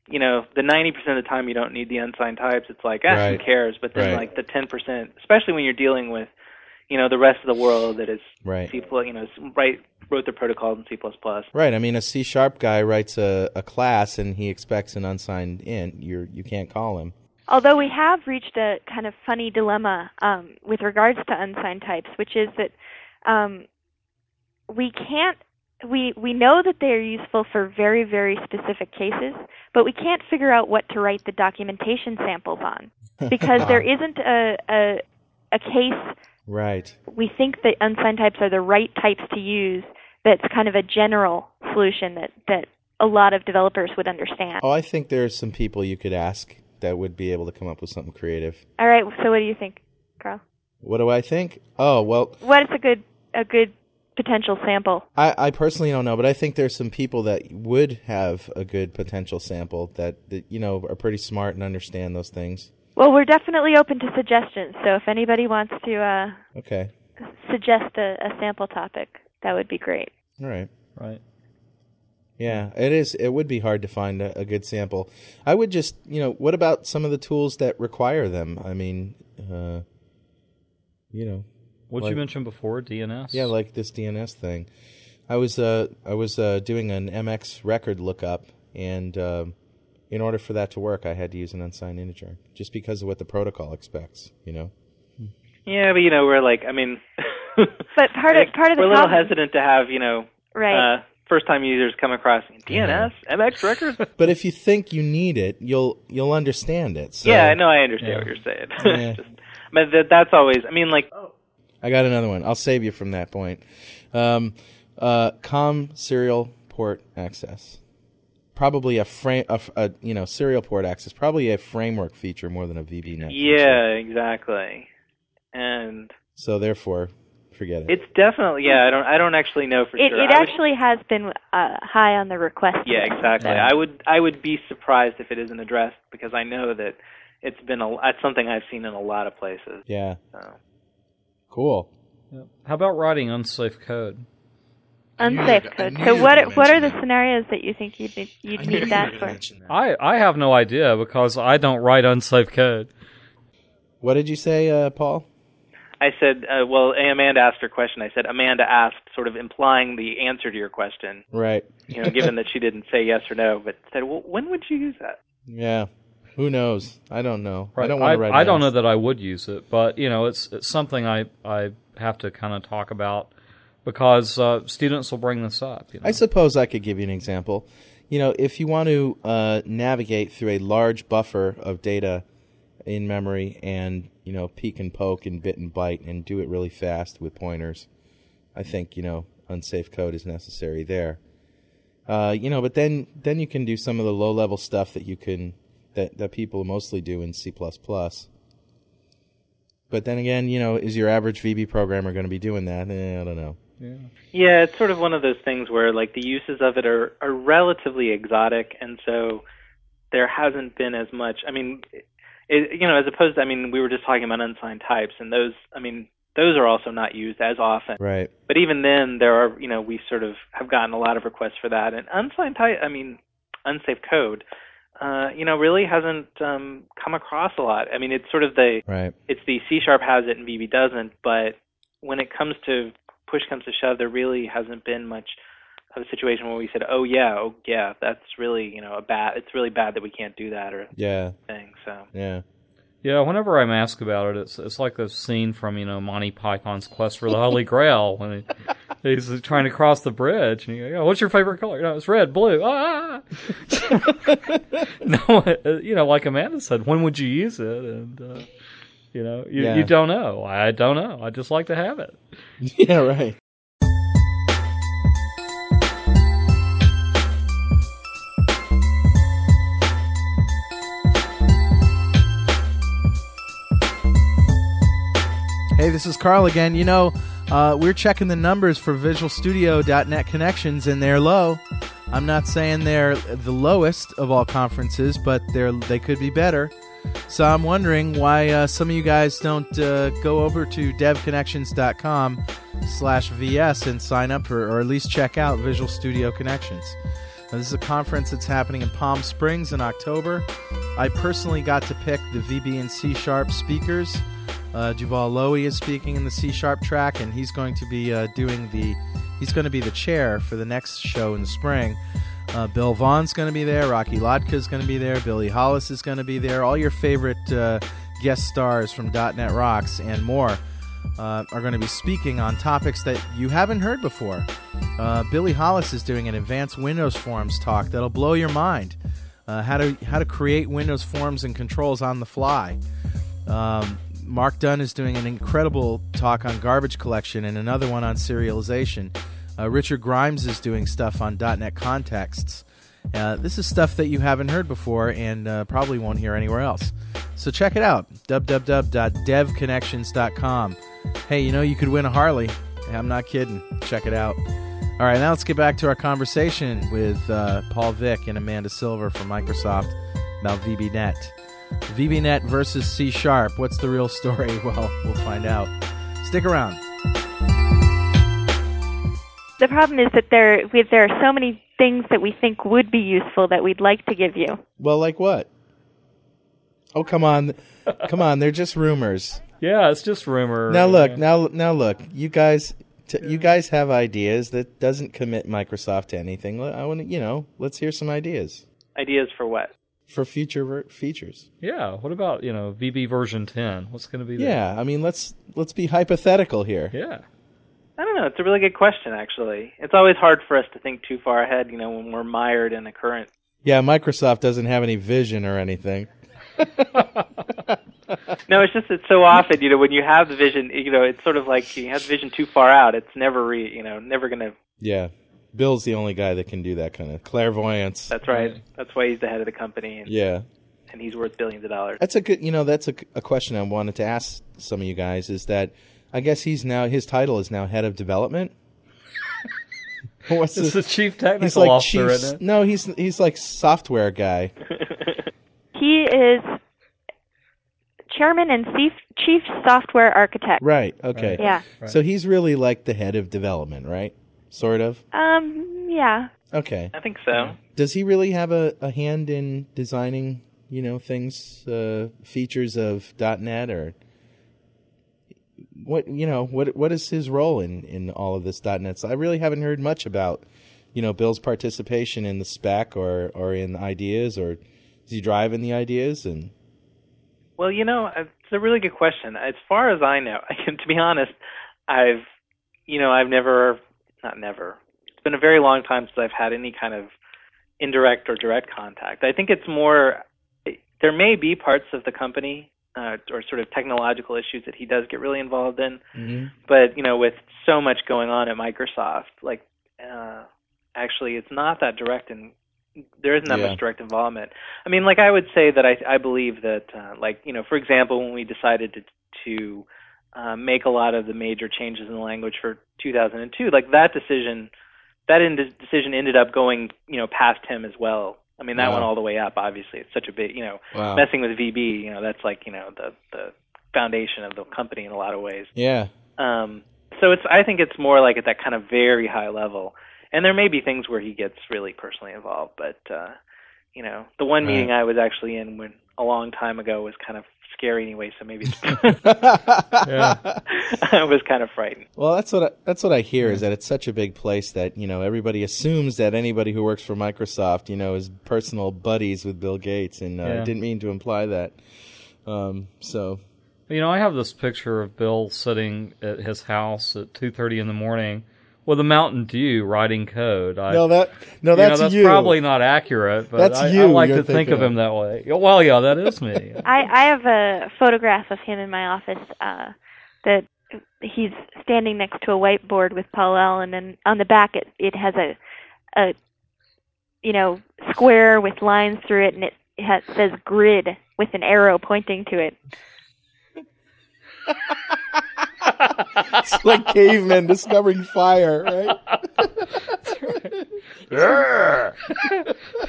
you know the ninety percent of the time you don't need the unsigned types. It's like ah, Right. who cares? But then Right. like the ten percent, especially when you're dealing with you know the rest of the world that is Right. C plus, you know, s- right wrote the protocols in C plus plus. Right. I mean, a C sharp guy writes a, a class and he expects an unsigned int. You're you can't call him. Although we have reached a kind of funny dilemma um, with regards to unsigned types, which is that um, we can't. We we know that they are useful for very very specific cases, but we can't figure out what to write the documentation samples on because there isn't a, a a case Right. we think that unsigned types are the right types to use that's kind of a general solution that, that a lot of developers would understand. Oh, I think there are some people you could ask that would be able to come up with something creative. All right, so what do you think, Carl? What do I think? Oh well, What is a good a good potential sample? I, I personally don't know, but I think there's some people that would have a good potential sample that, that you know are pretty smart and understand those things. Well, we're definitely open to suggestions. So if anybody wants to uh, Okay, suggest a, a sample topic, that would be great. all right. Right. Yeah, it is. It would be hard to find a, a good sample. I would just, you know, what about some of the tools that require them? I mean, uh, you know, What Like- you mentioned before, DNS. yeah, like this DNS thing. I was uh, I was uh, doing an MX record lookup, and um in order for that to work, I had to use an unsigned integer, just because of what the protocol expects. You know. Yeah, but you know, we're like, I mean, But part of part of the we're a little problem, hesitant to have you know right? uh, first time users come across DNS MX records. But if you think you need it, you'll you'll understand it. So yeah, I know, I understand Yeah. what you're saying. Yeah. Just, but that, that's always, I mean, like, I got another one. I'll save you from that point. Um, uh, COM serial port access. Probably a frame, a, f- a, you know, serial port access. Probably a framework feature more than a VBNet. feature. yeah, exactly. And So therefore, forget it. it's definitely, yeah, I don't, I don't actually know for it sure. it I would- actually has been uh, high on the request. Yeah, list. exactly. Yeah. I would I would be surprised if it isn't addressed because I know that it's been a that's something I've seen in a lot of places. yeah. So. Cool. Yep. How about writing unsafe code? Unsafe code. So what what are the that. scenarios that you think you'd need, you'd I you need that for? that. I, I have no idea because I don't write unsafe code. What did you say, uh, Paul? I said, uh, well, Amanda asked her question. I said, Amanda asked, sort of implying the answer to your question. Right. You know, given that she didn't say yes or no, but said, well, when would you use that? Yeah. Who knows? I don't know. I don't want to write. I an don't know that I would use it, but you know, it's it's something I I have to kind of talk about because uh, students will bring this up. You know? I suppose I could give you an example. You know, if you want to uh, navigate through a large buffer of data in memory and, you know, peek and poke and bit and byte and do it really fast with pointers, I think, you know, unsafe code is necessary there. Uh, you know, but then then you can do some of the low level stuff that you can that, that people mostly do in C But then again, you know, is your average VB programmer going to be doing that? Eh, I don't know. Yeah, it's sort of one of those things where like the uses of it are are relatively exotic, and so there hasn't been as much. I mean, it, you know, as opposed, to, I mean, we were just talking about unsigned types, and those, I mean, those are also not used as often. Right. But even then, there are, you know, we sort of have gotten a lot of requests for that, and unsigned type, I mean, unsafe code, uh, you know, really hasn't um, come across a lot. I mean, it's sort of the Right. it's the C sharp has it and VB doesn't, but when it comes to push comes to shove, there really hasn't been much of a situation where we said, "Oh yeah, oh yeah, that's really you know a bad. It's really bad that we can't do that or Yeah. thing." So Yeah. Yeah, whenever I'm asked about it, it's it's like the scene from you know Monty Python's Quest for the Holy Grail when he, he's trying to cross the bridge, and you go, oh, "What's your favorite color?" No, it's red, blue. Ah! no, uh, you know, like Amanda said, when would you use it? And uh, you know, you, Yeah. you don't know. I don't know. I just like to have it. Yeah, right. Hey, this is Carl again. You know, uh, we're checking the numbers for VisualStudio.net connections, and they're low. I'm not saying they're the lowest of all conferences, but they're they could be better. So I'm wondering why uh, some of you guys don't uh, go over to devconnections.com slash VS and sign up for, or at least check out Visual Studio Connections. Now, this is a conference that's happening in Palm Springs in October. I personally got to pick the VB and C Sharp speakers. Uh, Juval Lowy is speaking in the C Sharp track, and he's going to be uh, doing the. He's going to be the chair for the next show in the spring. Uh, Bill Vaughn's going to be there. Rocky Lhotka is going to be there. Billy Hollis is going to be there. All your favorite uh, guest stars from .NET Rocks and more uh, are going to be speaking on topics that you haven't heard before. Uh, Billy Hollis is doing an advanced Windows Forms talk that'll blow your mind. Uh, how to how to create Windows forms and controls on the fly. Um, Mark Dunn is doing an incredible talk on garbage collection and another one on serialization. Uh, Richard Grimes is doing stuff on .NET contexts. Uh, this is stuff that you haven't heard before and uh, probably won't hear anywhere else. So check it out www.devconnections.com. Hey, you know, you could win a Harley. I'm not kidding. Check it out. All right, now let's get back to our conversation with uh, Paul Vick and Amanda Silver from Microsoft about VBNet. VBNet versus C Sharp. What's the real story? Well, we'll find out. Stick around. The problem is that there we, there are so many things that we think would be useful that we'd like to give you. Well, like what? Oh, come on, come on! They're just rumors. Yeah, it's just rumor. Now look, Yeah. now now look. You guys, t- you guys have ideas that doesn't commit Microsoft to anything. I want to, you know, let's hear some ideas Ideas for what? for future ver- features. Yeah. What about you know VB version 10? What's going to be there? Yeah, I mean, let's let's be hypothetical here. Yeah. I don't know. It's a really good question, actually. It's always hard for us to think too far ahead, you know, when we're mired in the current. Yeah, Microsoft doesn't have any vision or anything. No, it's just it's so often, you know, when you have the vision, you know, it's sort of like you have the vision too far out. It's never, re, you know, never gonna. Yeah, Bill's the only guy that can do that kind of clairvoyance. That's right. That's why he's the head of the company, and, Yeah, and he's worth billions of dollars. that's a good. You know, that's a, a question I wanted to ask some of you guys. Is that I guess he's now his title is now head of development. What's It's this? the chief technical He's like officer, chief. isn't it? No, he's he's like software guy. He is chairman and chief chief software architect. Right. Okay. Yeah. Right. So he's really like the head of development, right? Sort of. Um. Yeah. Okay. I think so. Does he really have a, a hand in designing, you know, things, uh, features of .NET or what, you know, what what is his role in, in all of this .NET? So I really haven't heard much about, you know, Bill's participation in the spec or, or in ideas or is he driving the ideas and Well, you know, uh, it's a really good question. As far as I know, to be honest, I've, you know, I've never, not never. It's been a very long time since I've had any kind of indirect or direct contact. I think it's more. There may be parts of the company uh, or sort of technological issues that he does get really involved in, but you know, with so much going on at Microsoft, like, uh, actually, it's not that direct and there isn't that Yeah. much direct involvement. I mean, like I would say that I I believe that uh, like you know, for example, when we decided to to uh, make a lot of the major changes in the language for 2002, like that decision that in- decision ended up going you know past him as well. I mean, that Wow. went all the way up. Obviously, it's such a big you know wow. messing with VB. You know, that's like you know the the foundation of the company in a lot of ways. Yeah. Um, so it's I think it's more like at that kind of very high level. And there may be things where he gets really personally involved, but uh, you know, the one Right. meeting I was actually in when a long time ago was kind of scary anyway, so maybe I was kind of frightened. Well, that's what I, that's what I hear is that it's such a big place that you know everybody assumes that anybody who works for Microsoft, you know, is personal buddies with Bill Gates, and uh, I didn't mean to imply that. Um, so You know, I have this picture of Bill sitting at his house at 2:30 in the morning with a Mountain Dew writing code. I, no, that no, that's you know, that's that's you. probably not accurate, but That's I, you I like to think of him that way. Well, yeah, that is me. I I have a photograph of him in my office. Uh, that he's standing next to a whiteboard with Paul Allen, and on the back it it has a a you know square with lines through it, and it, it has, says grid with an arrow pointing to it. it's like cavemen discovering fire, right?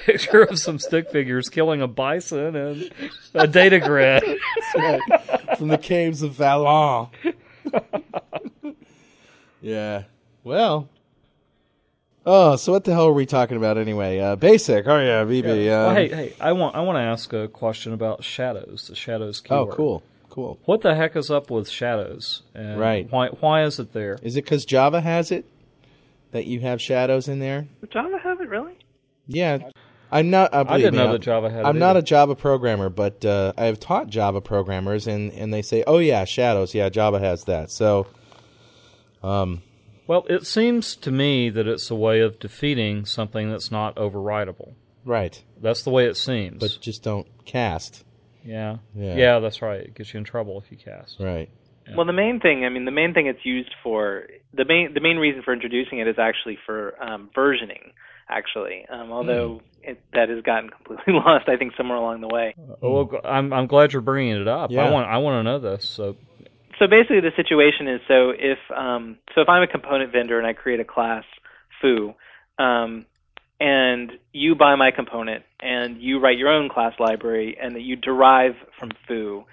picture of some stick figures killing a bison and a data grid. That's right. From the caves of Valon. yeah. Well. Oh, so what the hell are we talking about anyway? Uh, basic. Oh yeah, VB. Well, um, hey, hey, I want I want to ask a question about shadows. The shadows oh, keyword. cool, cool. What the heck is up with shadows? And Right. Why why is it there? Is it because Java has it that you have shadows in there? Does Java have it really? Yeah, I'm not. Uh, I didn't me, know I'm- that Java had. It. I'm it not a Java programmer, but uh, I have taught Java programmers, and, and they say, "Oh yeah, shadows. Yeah, Java has that." So, um, Well, it seems to me that it's a way of defeating something that's not overwritable. right, That's the way it seems. but just don't cast. Yeah. Yeah. yeah, that's right. It gets you in trouble if you cast. Right. Well, the main thing, I mean, the main thing it's used for, the main the main reason for introducing it is actually for um, versioning. actually. Um, although it, that has gotten completely lost, I think somewhere along the way. Oh, well, I'm I'm glad you're bringing it up. Yeah. I want I want to know this. So So basically, the situation is so if um, so if I'm a component vendor and I create a class foo, um, and you buy my component and you write your own class library and that you derive from foo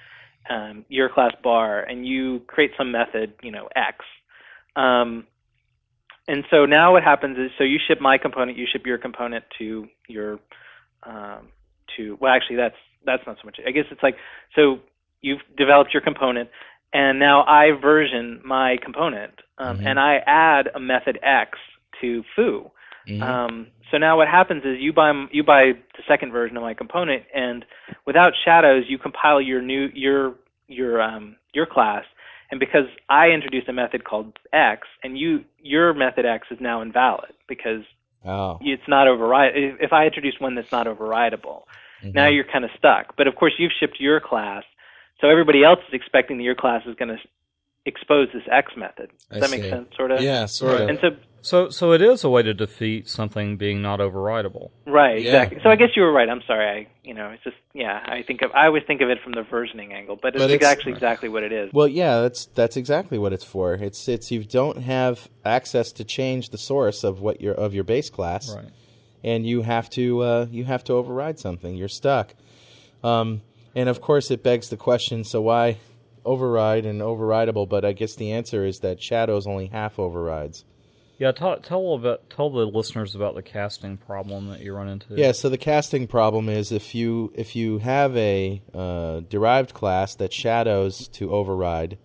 um, your class bar and you create some method, you know X. Um, and so now what happens is so you ship my component, you ship your component to your um, to well actually that's that's not so much. I guess it's like so you've developed your component and now I version my component um, Mhm. and I add a method X to foo. Mhm. Um, so now what happens is you buy you buy the second version of my component, and without shadows, you compile your new your your um, your class, and because I introduced a method called X, and you your method X is now invalid because oh. it's not override. If if I introduce one that's not overridable, now Mhm. you're kind of stuck. But of course, you've shipped your class, so everybody else is expecting that your class is going to expose this X method. Does I that make sense? Sort of. Yeah, sort of. And so so so it is a way to defeat something being not overridable. Right, Yeah. exactly. So I guess you were right. I'm sorry. I, you know, it's just yeah. I think of I always think of it from the versioning angle, but it's, But it's- actually exactly what it is. Well, yeah, that's that's exactly what it's for. It's it's you don't have access to change the source of what your of your base class, Right. and you have to uh, you have to override something. You're stuck, um, and of course it begs the question: so why override and overridable? But I guess the answer is that shadows only half overrides. Yeah. Tell tell a little bit. Tell the listeners about the casting problem that you run into. Yeah, so the casting problem is if you if you have a uh, derived class that shadows to override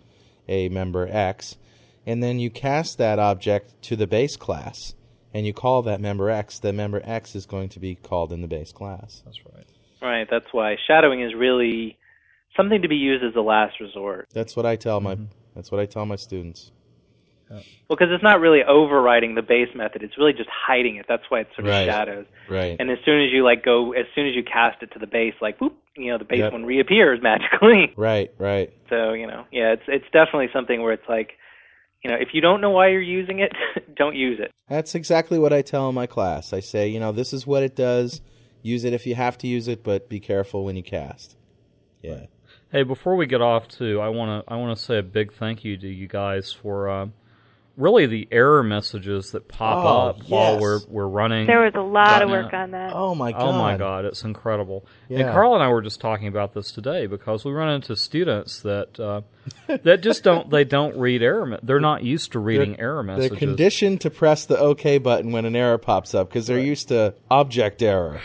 a member X, and then you cast that object to the base class, and you call that member X, the member X is going to be called in the base class. That's right. Right. That's why shadowing is really something to be used as a last resort. That's what I tell my mm-hmm. that's what I tell my students. Well, because it's not really overriding the base method; it's really just hiding it. That's why it's sort of Right. shadows. Right. And as soon as you like go, as soon as you cast it to the base, like whoop, you know, the base Yep. one reappears magically. right, right. So you know, yeah, it's it's definitely something where it's like, you know, if you don't know why you're using it, don't use it. That's exactly what I tell in my class. I say, you know, this is what it does. Use it if you have to use it, but be careful when you cast. Yeah. Hey, before we get off too, I want to I want to say a big thank you to you guys for uh, really the error messages that pop Oh, up while we're we're running. There was a lot of work on that. Oh my god. Oh my god, it's incredible. Yeah. And Carl and I were just talking about this today because we run into students that uh, that just don't they don't read error. Me- they're not used to reading error messages. They're conditioned to press the OK button when an error pops up because they're used to object error,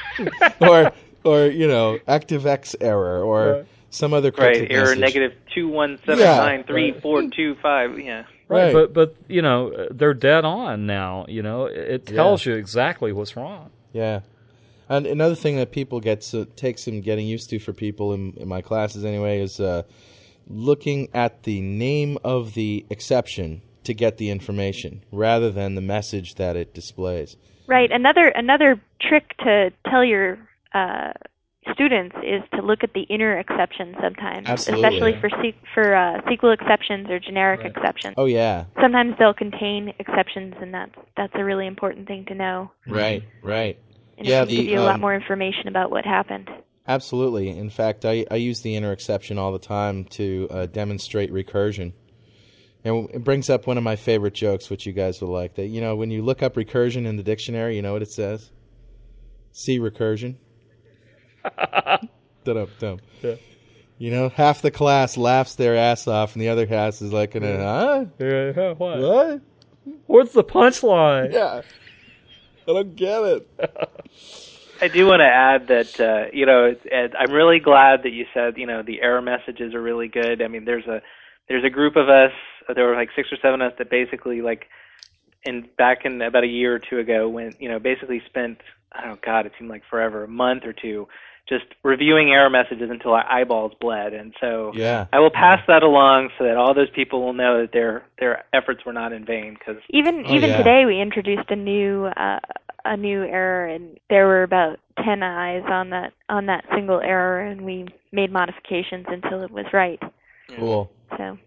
or or you know ActiveX error or Right. Some other Right. cryptic Error message. negative two one seven Yeah. nine three four two five. Yeah. right, Right. but but you know they're dead on now. You know it, it Yeah. tells you exactly what's wrong. Yeah. And another thing that people get so, takes some getting used to for people in, in my classes anyway is uh, looking at the name of the exception to get the information rather than the message that it displays. Right. Another another trick to tell your uh, students is to look at the inner exception sometimes, Absolutely. especially for se- for uh, SQL exceptions or generic Right. exceptions. Oh yeah, Sometimes they'll contain exceptions, and that's that's a really important thing to know. right, right. And Yeah, it the, give you a lot um, more information about what happened. Absolutely. In fact, I, I use the inner exception all the time to uh, demonstrate recursion. And it brings up one of my favorite jokes, which you guys will like. That you know, when you look up recursion in the dictionary, you know what it says? See recursion. Dum dum. Yeah. You know, half the class laughs their ass off, and the other half is like, "Huh? Yeah, what? What? What's the punchline? Yeah, I don't get it." I do want to add that uh, you know it's, Ed, I'm really glad that you said you know the error messages are really good. I mean, there's a there's a group of us. There were like six or seven of us that basically like in back in about a year or two ago when you know basically spent I don't God it seemed like forever a month or two just reviewing error messages until our eyeballs bled. And so Yeah. I will pass that along so that all those people will know that their their efforts were not in vain because Even Oh, even yeah. today, we introduced a new uh, a new error, and there were about ten eyes on that on that single error, and we made modifications until it was right. Cool. So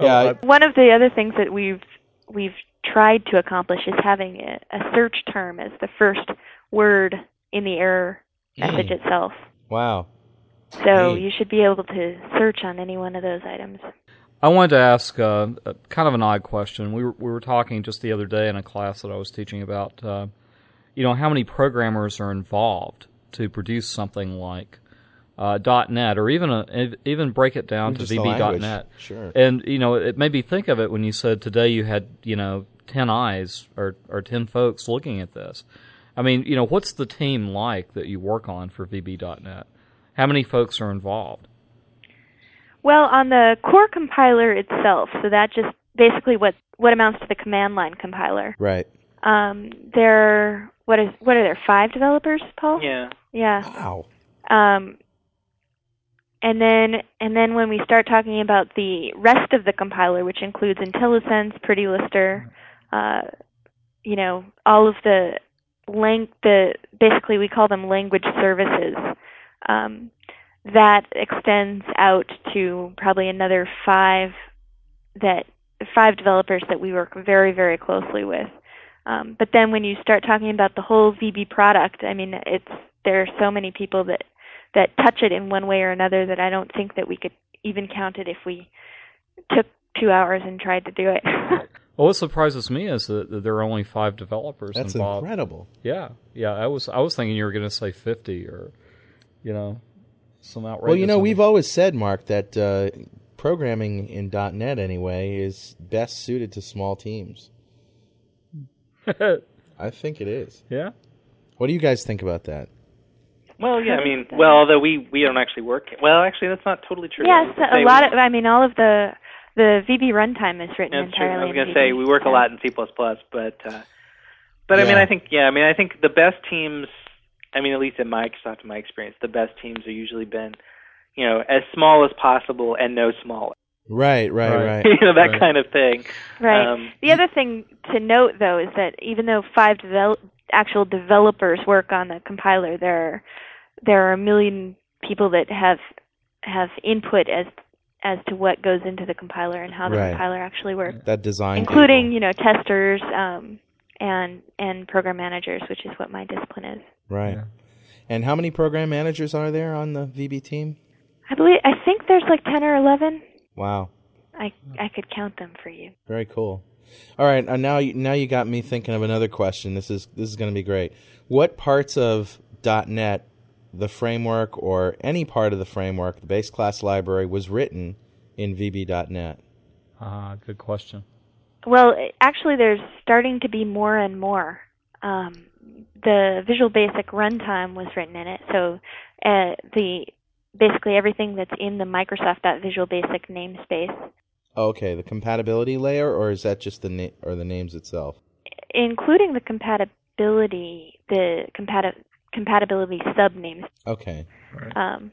Oh, Yeah. I- I- one of the other things that we've we've tried to accomplish is having a, a search term as the first word in the error message Mm. itself. Wow. So Neat. you should be able to search on any one of those items. I wanted to ask uh, a, kind of an odd question. We were, we were talking just the other day in a class that I was teaching about, uh, you know, how many programmers are involved to produce something like uh, .NET, or even a, even break it down to Just the. VB.NET. Sure. And you know, it made me think of it when you said today you had you know ten eyes or or ten folks looking at this. I mean, you know, what's the team like that you work on for VB.NET? How many folks are involved? Well, on the core compiler itself, so that just basically what what amounts to the command line compiler. Right. Um, there, what is what are there? Five developers, Paul? Yeah. Yeah. Wow. Um, and then and then when we start talking about the rest of the compiler, which includes IntelliSense, PrettyLister, uh, you know, all of the lang- the basically we call them language services. Um, that extends out to probably another five that five developers that we work very very closely with. Um, but then when you start talking about the whole VB product, I mean, it's there are so many people that that touch it in one way or another that I don't think that we could even count it if we took two hours and tried to do it. Well, what surprises me is that, that there are only five developers That's involved. incredible. Yeah, yeah. I was I was thinking you were going to say fifty or, you know, some outrageous. Well, you know, number. we've always said, Mark, that uh, programming in .NET anyway is best suited to small teams. I think it is. yeah. What do you guys think about that? Well, yeah, I mean, well, although we we don't actually work. Well, actually, that's not totally true. Yes, was gonna a lot of I mean, all of the the VB runtime is written That's true. entirely. I was going to say we work a lot in C++, but uh, but I mean, I think yeah, I mean, I think the best teams. I mean, at least in Microsoft, in my experience, the best teams have usually been, you know, as small as possible and no smaller. Right, right, Right. right. you know, that Right. kind of thing. Right. Um, the other thing to note, though, is that even though five devel- actual developers work on the compiler, there are, there are a million people that have have input as as to what goes into the compiler and how the Right. compiler actually works, That design, including people. you know testers um, and and program managers, which is what my discipline is. right. Yeah. And how many program managers are there on the VB team? I believe I think there's like ten or eleven. Wow, I I could count them for you. very cool. All right, uh, now you, now you got me thinking of another question. This is this is going to be great. What parts of .NET, the framework, or any part of the framework, the base class library, was written in VB.NET? Ah, good question. Well, actually, there's starting to be more and more. Um, the Visual Basic runtime was written in it, so uh, the basically everything that's in the Microsoft.Visual Basic namespace, Okay, the compatibility layer, or is that just the na- or the names itself? including the compatibility, the compati- compatibility subnames. Okay, Um,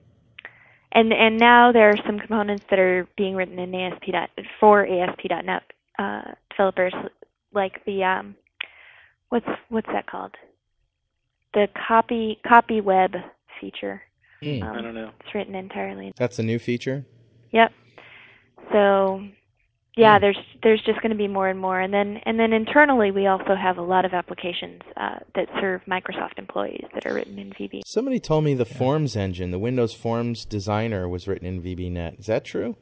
and and now there are some components that are being written in ASP. Dot, for ASP.NET uh, developers, like the um, what's what's that called? The copy copy web feature. Hmm, Um, I don't know. It's written entirely. that's a new feature. Yep. So yeah, Hmm. there's there's just going to be more and more, and then and then internally we also have a lot of applications uh, that serve Microsoft employees that are written in VB. Somebody told me the Forms engine, the Windows Forms designer, was written in VB.NET. Is that true?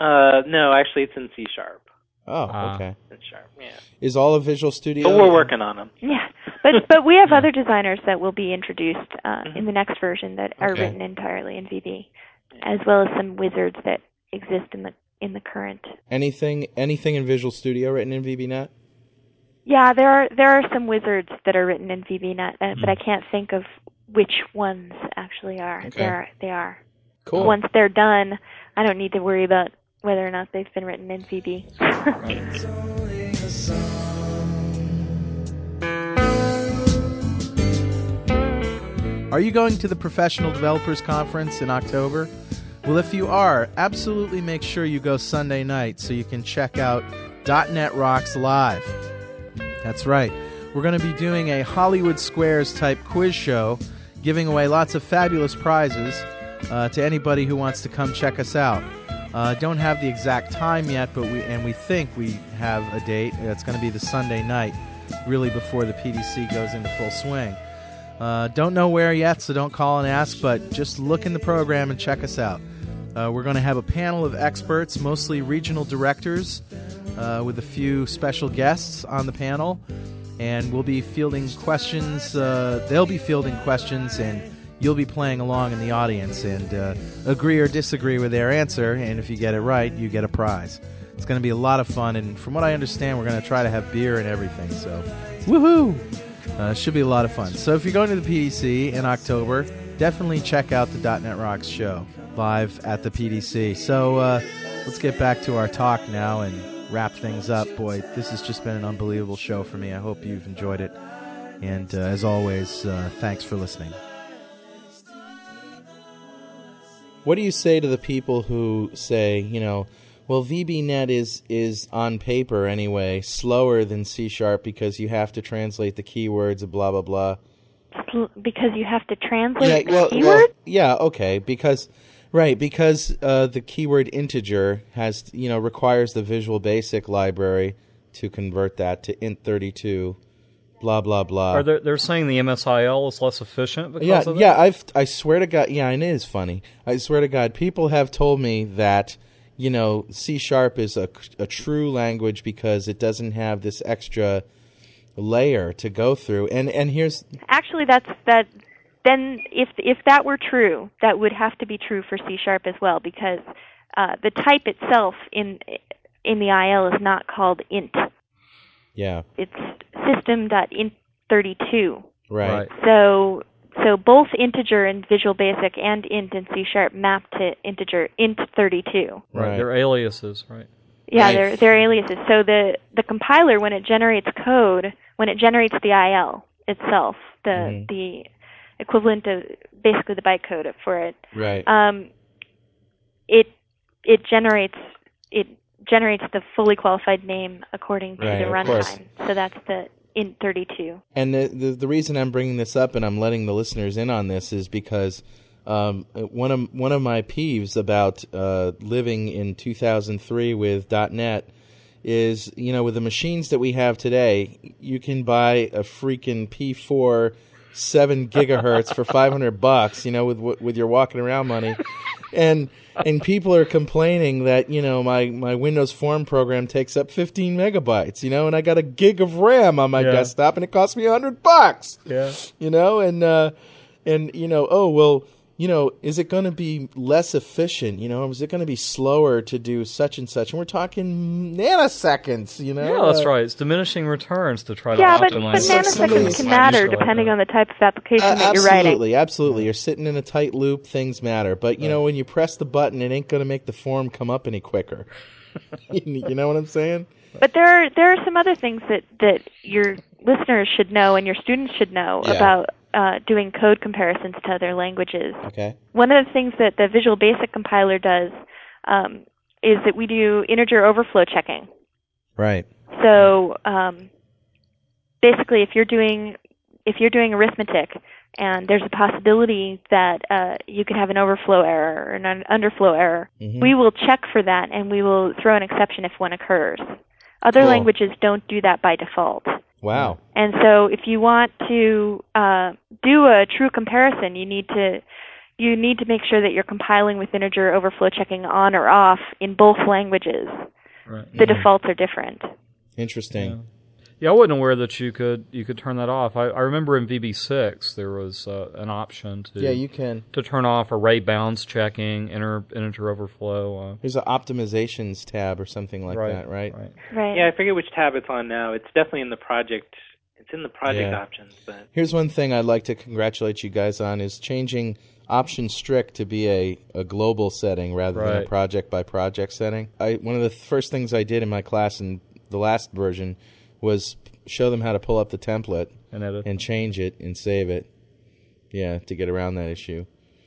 Uh, no, actually, it's in C sharp. Oh, Ah. okay. In sharp, yeah. Is all of Visual Studio? But we're working on them. Yeah, but but we have other designers that will be introduced uh, Mhm. in the next version that are Okay. written entirely in VB, as well as some wizards that exist in the in the current. Anything anything in Visual Studio written in VB.NET? Yeah, there are there are some wizards that are written in VB.NET, uh, Hmm. but I can't think of which ones actually are. Okay. There they are. Cool. Once they're done, I don't need to worry about whether or not they've been written in VB. Are you going to the Professional Developers Conference in October? Well, if you are, absolutely make sure you go Sunday night so you can check out .NET Rocks Live. That's right. We're going to be doing a Hollywood Squares type quiz show, giving away lots of fabulous prizes uh, to anybody who wants to come check us out. Uh, don't have the exact time yet, but we and we think we have a date. It's going to be the Sunday night, really before the PDC goes into full swing. Uh, don't know where yet, so don't call and ask, but just look in the program and check us out. Uh, we're going to have a panel of experts, mostly regional directors, uh, with a few special guests on the panel, and we'll be fielding questions. Uh, they'll be fielding questions, and you'll be playing along in the audience and uh, agree or disagree with their answer. And if you get it right, you get a prize. It's going to be a lot of fun, and from what I understand, we're going to try to have beer and everything. So, woohoo! Uh, should be a lot of fun. So if you're going to the PDC in October, definitely check out the .NET Rocks show live at the PDC. So uh, let's get back to our talk now and wrap things up. Boy, this has just been an unbelievable show for me. I hope you've enjoyed it. And uh, as always, uh, thanks for listening. What do you say to the people who say, you know, well, VBNet is is on paper anyway slower than C sharp because you have to translate the keywords, blah blah blah. Because you have to translate yeah, well, the keywords. Well, yeah, okay, because right because uh, the keyword integer has you know requires the Visual Basic library to convert that to int32 blah blah blah. Are they, they're saying the MSIL is less efficient because yeah, of that? Yeah, I've I swear to God, yeah, and it is funny. I swear to God, people have told me that you know C sharp is a, a true language because it doesn't have this extra layer to go through. And and here's actually that's that. Then if if that were true, that would have to be true for C sharp as well because uh, the type itself in in the IL is not called int. Yeah. It's system.int32. Right. So so both integer in Visual Basic and int in C sharp map to integer int32. Right. They're aliases, right? Yeah, they're they're aliases. So the the compiler when it generates code, when it generates the IL itself, the Mhm. the equivalent of basically the bytecode for it, Right. um, it it generates it generates the fully qualified name according to Right, the runtime. So that's the int32. And the, the the reason I'm bringing this up and I'm letting the listeners in on this is because um, one of one of my peeves about uh, living in 2003 with .NET is you know with the machines that we have today, you can buy a freaking P4 seven gigahertz for 500 bucks. You know with with your walking around money, and and people are complaining that you know my my Windows Form program takes up 15 megabytes. You know, and I got a gig of RAM on my Yeah. desktop, and it cost me 100 bucks Yeah. you know and uh and you know oh well you know is it going to be less efficient you know? Is it going to be slower to do such and such? And we're talking nanoseconds you know? Yeah, that's Uh, right. It's diminishing returns to try Yeah, to but, but optimize. like somebody- nanoseconds can matter depending on the type of application uh, that you're writing. absolutely absolutely. You're sitting in a tight loop things matter. But you know when you press the button it ain't going to make the form come up any quicker. You know what i'm saying? But there are there are some other things that that your listeners should know and your students should know Yeah. about uh, doing code comparisons to other languages. okay One of the things that the Visual Basic compiler does um, is that we do integer overflow checking. right So um, basically, if you're doing if you're doing arithmetic and there's a possibility that uh, you could have an overflow error or an underflow error, Mhm. we will check for that and we will throw an exception if one occurs. Other Cool. languages don't do that by default. Wow And so if you want to uh, do a true comparison, you need to you need to make sure that you're compiling with integer overflow checking on or off in both languages. Right. The defaults are different. interesting Yeah, I wasn't aware that you could you could turn that off. I, I remember in VB6 there was uh, an option to yeah you can to turn off array bounds checking, inter, integer overflow. Uh, there's an optimizations tab or something like right, that right Right. Right. Yeah, I forget which tab it's on now. It's definitely in the project. It's in the project Yeah. options, but Here's one thing I'd like to congratulate you guys on is changing option strict to be a, a global setting rather than a project by project setting. I one of the first things I did in my class in the last version was show them how to pull up the template And edit. and change it and save it. Yeah, to get around that issue.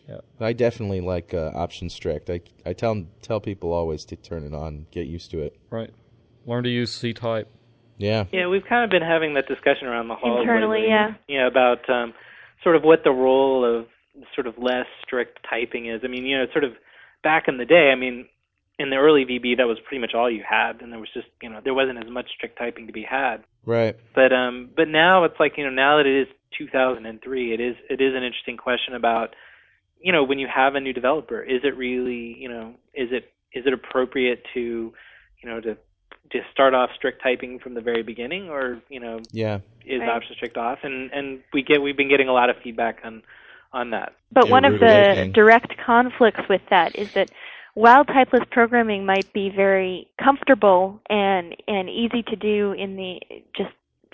Yeah. I definitely like uh, option strict. I I tell tell people always to turn it on, get used to it. right. Learn to use CType. Yeah. yeah, we've kind of been having that discussion around the hall Internally, lately. yeah. Yeah, about um, sort of what the role of sort of less strict typing is. I mean, you know, sort of back in the day. I mean, in the early VB, that was pretty much all you had, and there was just you know there wasn't as much strict typing to be had. Right. But um, but now it's like you know now that it is 2003, it is it is an interesting question about you know when you have a new developer, is it really you know is it is it appropriate to you know to just start off strict typing from the very beginning, or you know Yeah. is Right. option strict off? And and we get we've been getting a lot of feedback on on that. But Yeah, one of the direct conflicts with that is that while typeless programming might be very comfortable and and easy to do in the just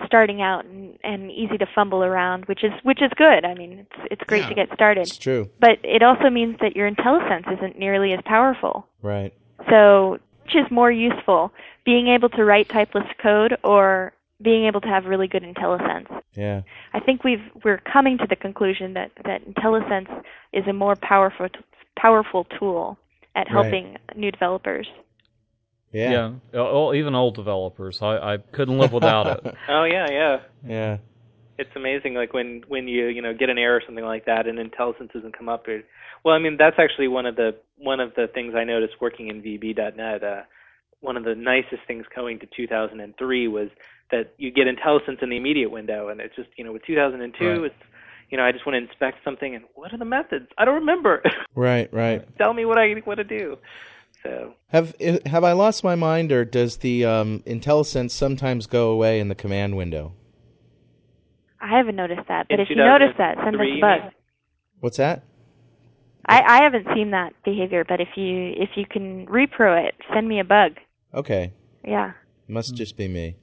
starting out and, and easy to fumble around, which is which is good. I mean, it's it's great Yeah. to get started. It's true. But it also means that your IntelliSense isn't nearly as powerful. Right. So, which is more useful, being able to write typeless code or being able to have really good IntelliSense? Yeah. I think we've we're coming to the conclusion that that IntelliSense is a more powerful powerful tool at Right. helping new developers. Yeah. Oh, even old developers. I, I couldn't live without it. Oh yeah, yeah. Yeah. It's amazing, like when when you you know get an error or something like that, and IntelliSense doesn't come up. It, well, I mean that's actually one of the one of the things I noticed working in VB.net. Uh, one of the nicest things going to 2003 was that you get IntelliSense in the immediate window, and it's just you know with 2002, Right. it's you know I just want to inspect something, and what are the methods? I don't remember. Right. Right. Tell me what I what to do. So Have have I lost my mind, or does the um, IntelliSense sometimes go away in the command window? I haven't noticed that, but In if you notice that, send us a bug. What's that? I, I haven't seen that behavior, but if you if you can repro it, send me a bug. Okay. Yeah. Must just be me.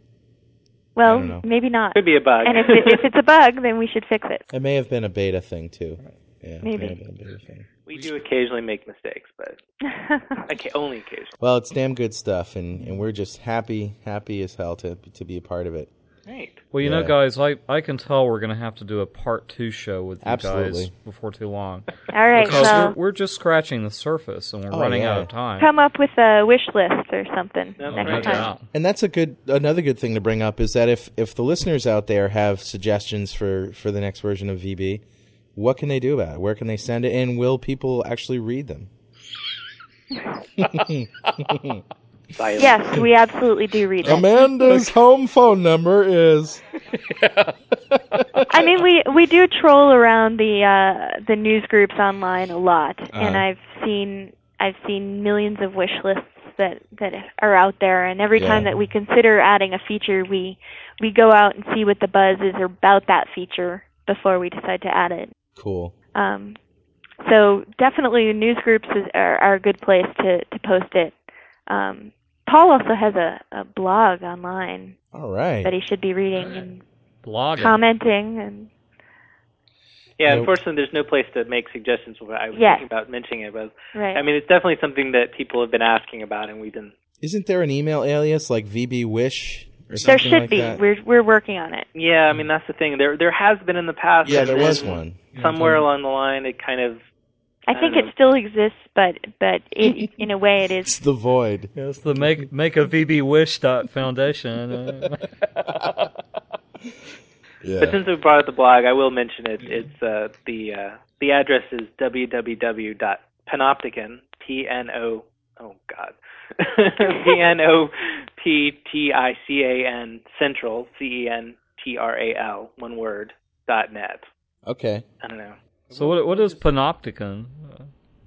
Well, don't know. maybe not. could be a bug. And if it, if it's a bug, then we should fix it. It may have been a beta thing too. Yeah. it may Maybe. a beta thing. we do occasionally make mistakes, but okay, only occasionally. Well, it's damn good stuff, and, and we're just happy, happy as hell to to be a part of it. Right. Well, you Yeah. know, guys, I, I can tell we're going to have to do a part two show with you Absolutely. guys before too long. All right. Because Well, we're, we're just scratching the surface and we're Oh, running yeah. out of time. come up with a wish list or something No, next no time. doubt. And that's a good another good thing to bring up is that if if the listeners out there have suggestions for for the next version of VB, what can they do about it? Where can they send it? And will people actually read them? Silence. Yes, we absolutely do read it. Amanda's home phone number is. I mean, we we do troll around the uh, the news groups online a lot, and Uh-huh. I've seen I've seen millions of wish lists that that are out there, and every time that we consider adding a feature, we we go out and see what the buzz is about that feature before we decide to add it. Cool. Um, so definitely, news groups is, are, are a good place to to post it. Um, Paul also has a, a blog online All right. that he should be reading and Blogging. commenting and Yeah, Nope. unfortunately, there's no place to make suggestions. I was Yeah. thinking about mentioning it, but right. I mean, it's definitely something that people have been asking about, and we've been. Isn't there an email alias like VB Wish or There should like be. that? We're we're working on it. Yeah, I mean that's the thing. There, there has been in the past. Yeah, there was one. Somewhere along the line, it kind of. I, I think don't it still exists, but but it, in a way it It's the void. Yes, the make make a VB wish dot foundation. Uh, Yeah. But since we brought up the blog, I will mention it. It's uh, the uh, the address is www.panopticon p n o oh god p n o p t i c a n central c e n t r a l one word dot net. okay. I don't know. So what what is Panopticon?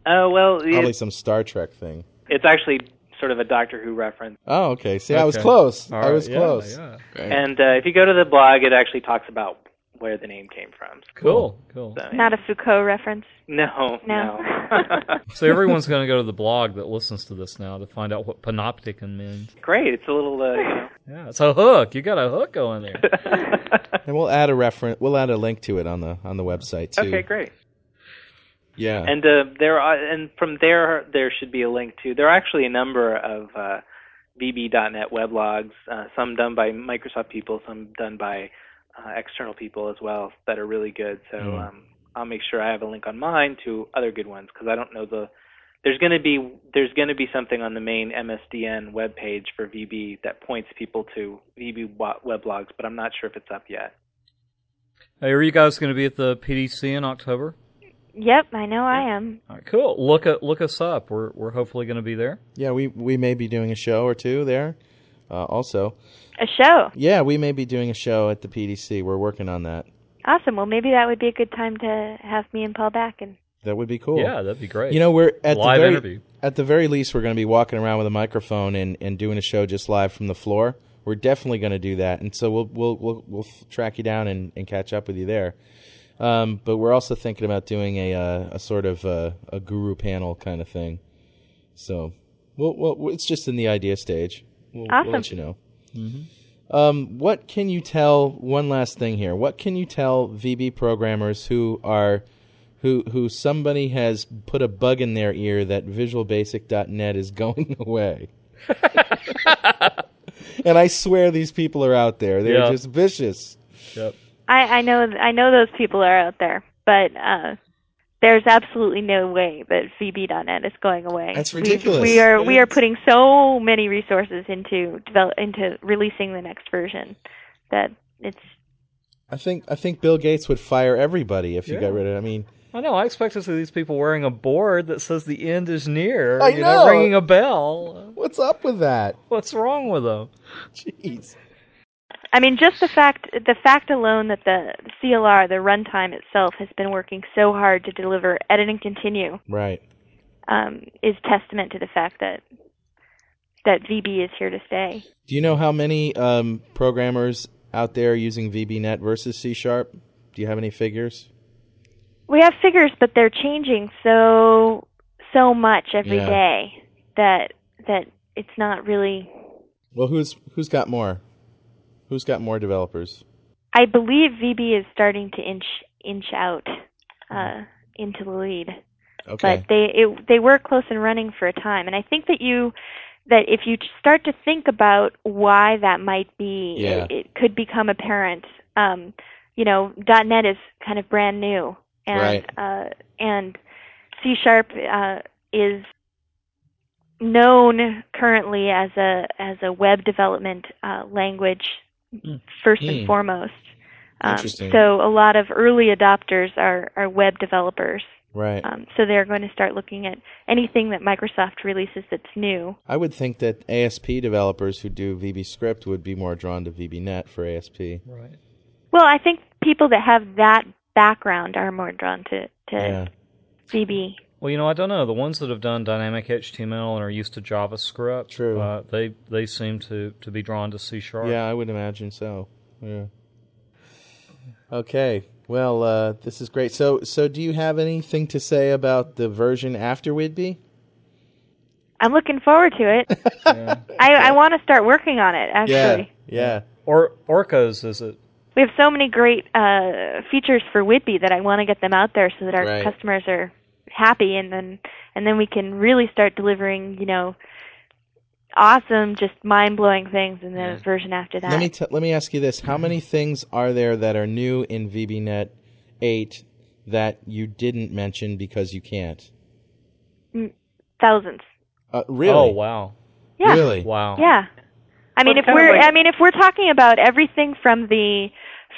Oh well, Probably it, some Star Trek thing. it's actually sort of a Doctor Who reference. Oh, okay. See, I was close. All I was yeah, close. yeah. Right. And uh, if you go to the blog, it actually talks about where the name came from. Cool, cool. So, Not a Foucault reference. no, No. no. So everyone's going to go to the blog that listens to this now to find out what Panopticon means. Great. It's a little, uh, you know. Yeah, it's a hook. You got a hook going there. And we'll add a reference. We'll add a link to it on the on the website too. okay, great. Yeah. And uh, there are, and from there, there should be a link to. There are actually a number of uh, VB.net weblogs, uh, some done by Microsoft people, some done by uh, external people as well, that are really good. So Mm. um, I'll make sure I have a link on mine to other good ones because I don't know the. There's going to be there's going to be something on the main MSDN webpage for VB that points people to VB wa- weblogs, but I'm not sure if it's up yet. Hey, are you guys going to be at the PDC in October? Yep, I know I am. All right, cool. Look at look us up. We're we're hopefully going to be there. Yeah, we we may be doing a show or two there. Uh, also, A show. yeah, we may be doing a show at the PDC. We're working on that. Awesome. Well, maybe that would be a good time to have me and Paul back and That would be cool. Yeah, that'd be great. You know, we're at Live the very, interview. At the very least, we're going to be walking around with a microphone and, and doing a show just live from the floor. We're definitely going to do that, and so we'll we'll we'll, we'll track you down and, and catch up with you there. Um, but we're also thinking about doing a uh, a sort of uh, a guru panel kind of thing. So, we'll, we'll, it's just in the idea stage. We'll, we'll let you know. Um, what can you tell? One last thing here. What can you tell VB programmers who are who who somebody has put a bug in their ear that VisualBasic.net is going away? and I swear these people are out there. They're Yeah. just vicious. Yep. I, I know I know those people are out there, but uh, there's absolutely no way that VB.net is going away. That's We- ridiculous. We, are we are putting so many resources into develop into releasing the next version that it's I think I think Bill Gates would fire everybody if you Yeah. got rid of. it. I mean, I know. I expect to see these people wearing a board that says the end is near. I you know. ringing a bell. what's up with that? What's wrong with them? Jeez. I mean, just the fact the fact alone that the CLR, the runtime itself, has been working so hard to deliver edit and continue Right. um, is testament to the fact that that VB is here to stay. Do you know how many um, programmers out there using VBNet versus C Sharp? Do you have any figures? We have figures, but they're changing so so much every Yeah. day that that it's not really. Well, who's who's got more? Who's got more developers? I believe VB is starting to inch inch out uh, into the lead. Okay. but they it, they were close and running for a time and i think that you that if you start to think about why that might be Yeah. it, it could become apparent um you know net is kind of brand new and Right. uh and c sharp uh is known currently as a as a web development uh language first Hmm. and foremost um, so a lot of early adopters are are web developers right. um, so they're going to start looking at anything that Microsoft releases that's new. I would think that ASP developers who do VBScript would be more drawn to VBNet for ASP. Right. Well, I think people that have that background are more drawn to, to Yeah. VB. Well, you know, I don't know. The ones that have done dynamic HTML and are used to JavaScript, True. Uh, they they seem to, to be drawn to C sharp. Yeah, I would imagine so. Yeah. Okay. Well, uh, this is great. So, so do you have anything to say about the version after Whidbey? I'm looking forward to it. Yeah. I, I want to start working on it, actually. Yeah. Or Orcas is it? We have so many great uh, features for Whidbey that I want to get them out there so that our Right. customers are happy, and then and then we can really start delivering, you know, awesome, just mind blowing things in the version after that. Let me t- let me ask you this: How many things are there that are new in VBNet eight that you didn't mention because you can't? Thousands. Uh, really? Oh wow, Yeah. Really? wow. Yeah. I mean, Well, if we're like- I mean, if we're talking about everything from the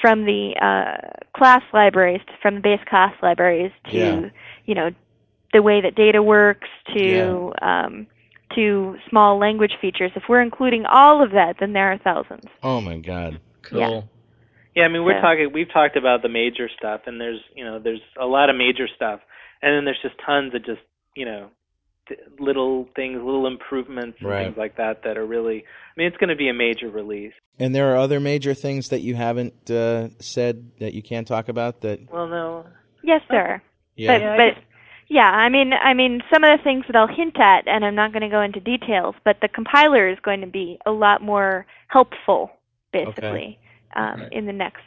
from the uh, class libraries, from the base class libraries to Yeah. you know the way that data works to um, to small language features, if we're including all of that, then there are thousands. Oh my God! Cool. Yeah. Yeah, I mean we're So- talking we've talked about the major stuff and there's you know there's a lot of major stuff and then there's just tons of just you know th- little things, little improvements and Right. things like that that are really I mean it's going to be a major release. And there are other major things that you haven't uh, said that you can't talk about. That Well, no. Yes, there. yeah, But Yeah, but yeah, I mean I mean some of the things that I'll hint at, and I'm not going to go into details, but the compiler is going to be a lot more helpful, basically, um, Right. in the next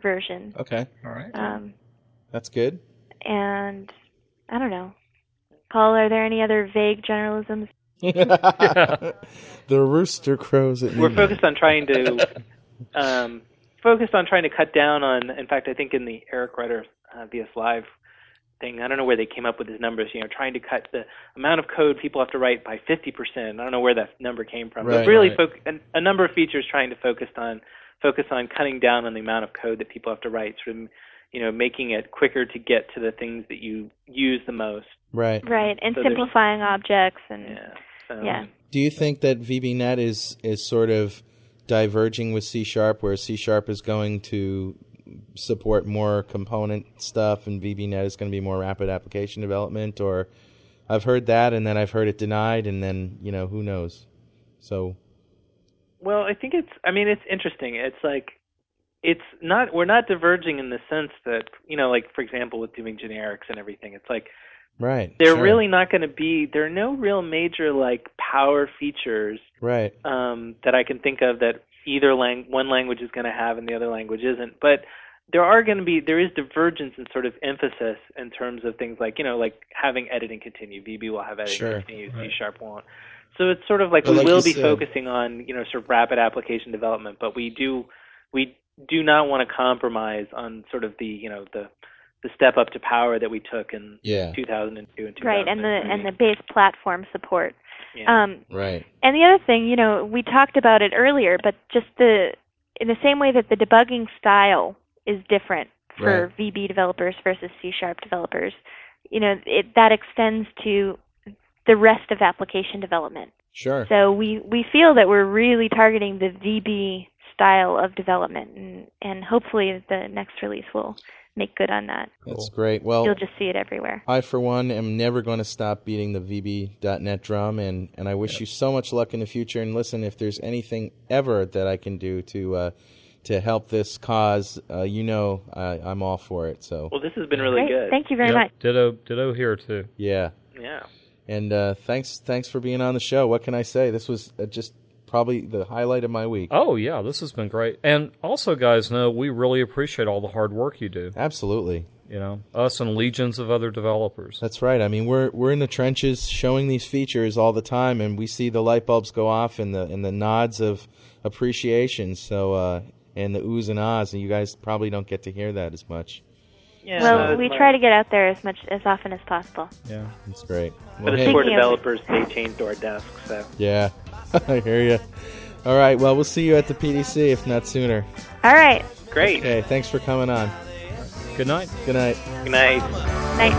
version. okay, All right. Um, that's good. and I don't know, Paul. Are there any other vague generalisms? the rooster crows at We're focused on trying to um, focused on trying to cut down on. In fact, I think in the Eric Rudder uh, VS Live thing, I don't know where they came up with his numbers. You know, trying to cut the amount of code people have to write by 50%. I don't know where that number came from, Right, but really, right. foc- a, a number of features trying to focus on focus on cutting down on the amount of code that people have to write. Sort of, you know, making it quicker to get to the things that you use the most. Right. Right, and So simplifying objects and Yeah. So, Yeah. Do you think that VBNet is is sort of diverging with C Sharp, where C Sharp is going to support more component stuff, and VBNet is going to be more rapid application development? Or I've heard that, and then I've heard it denied, and then you know who knows. So Well, I think it's. I mean, it's interesting. It's like it's not. We're not diverging in the sense that you know, like for example, with doing generics and everything. It's like right, they're sure. really not going to be. There are no real major like power features right. um, that I can think of that either lang- one language is going to have and the other language isn't. But there are going to be there is divergence in sort of emphasis in terms of things like you know like having edit and continue. VB will have edit and Sure. continue. Right. C sharp won't. So it's sort of like But we like will be said- focusing on you know sort of rapid application development, but we do we do not want to compromise on sort of the you know the the step up to power that we took in Yeah. 2002 and 2003. right, and the and the base platform support. Yeah. Um, Right. And the other thing, you know, we talked about it earlier, but just the in the same way that the debugging style is different for Right. VB developers versus C sharp developers, you know, it, that extends to the rest of application development. Sure. So we we feel that we're really targeting the VB style of development, and and hopefully the next release will make good on that. That's great. Well, You'll just see it everywhere. I, for one, am never going to stop beating the VB.net drum, and, and I wish you so much luck in the future. And listen, if there's anything ever that I can do to uh, to help this cause, uh, you know, I, I'm all for it. So well, this has been really Great. good. Thank you very Yep, much. Ditto, ditto here too. yeah, Yeah. and uh, thanks thanks for being on the show. What can I say? This was uh, just probably the highlight of my week. Oh yeah, this has been great. And also, guys, know we really appreciate all the hard work you do. Absolutely. You know, us and legions of other developers. That's right. I mean, we're we're in the trenches showing these features all the time, and we see the light bulbs go off and the and the nods of appreciation. So uh, and the oohs and ahs, and you guys probably don't get to hear that as much. Yeah, well, no, we try to get out there as much as often as possible. Yeah. That's great. But Well, as hey, for developers, they changed our desks. So yeah, I hear you. All right. Well, we'll see you at the PDC if not sooner. All right. Great. Okay. Thanks for coming on. Good night. Good night. Good night. Night.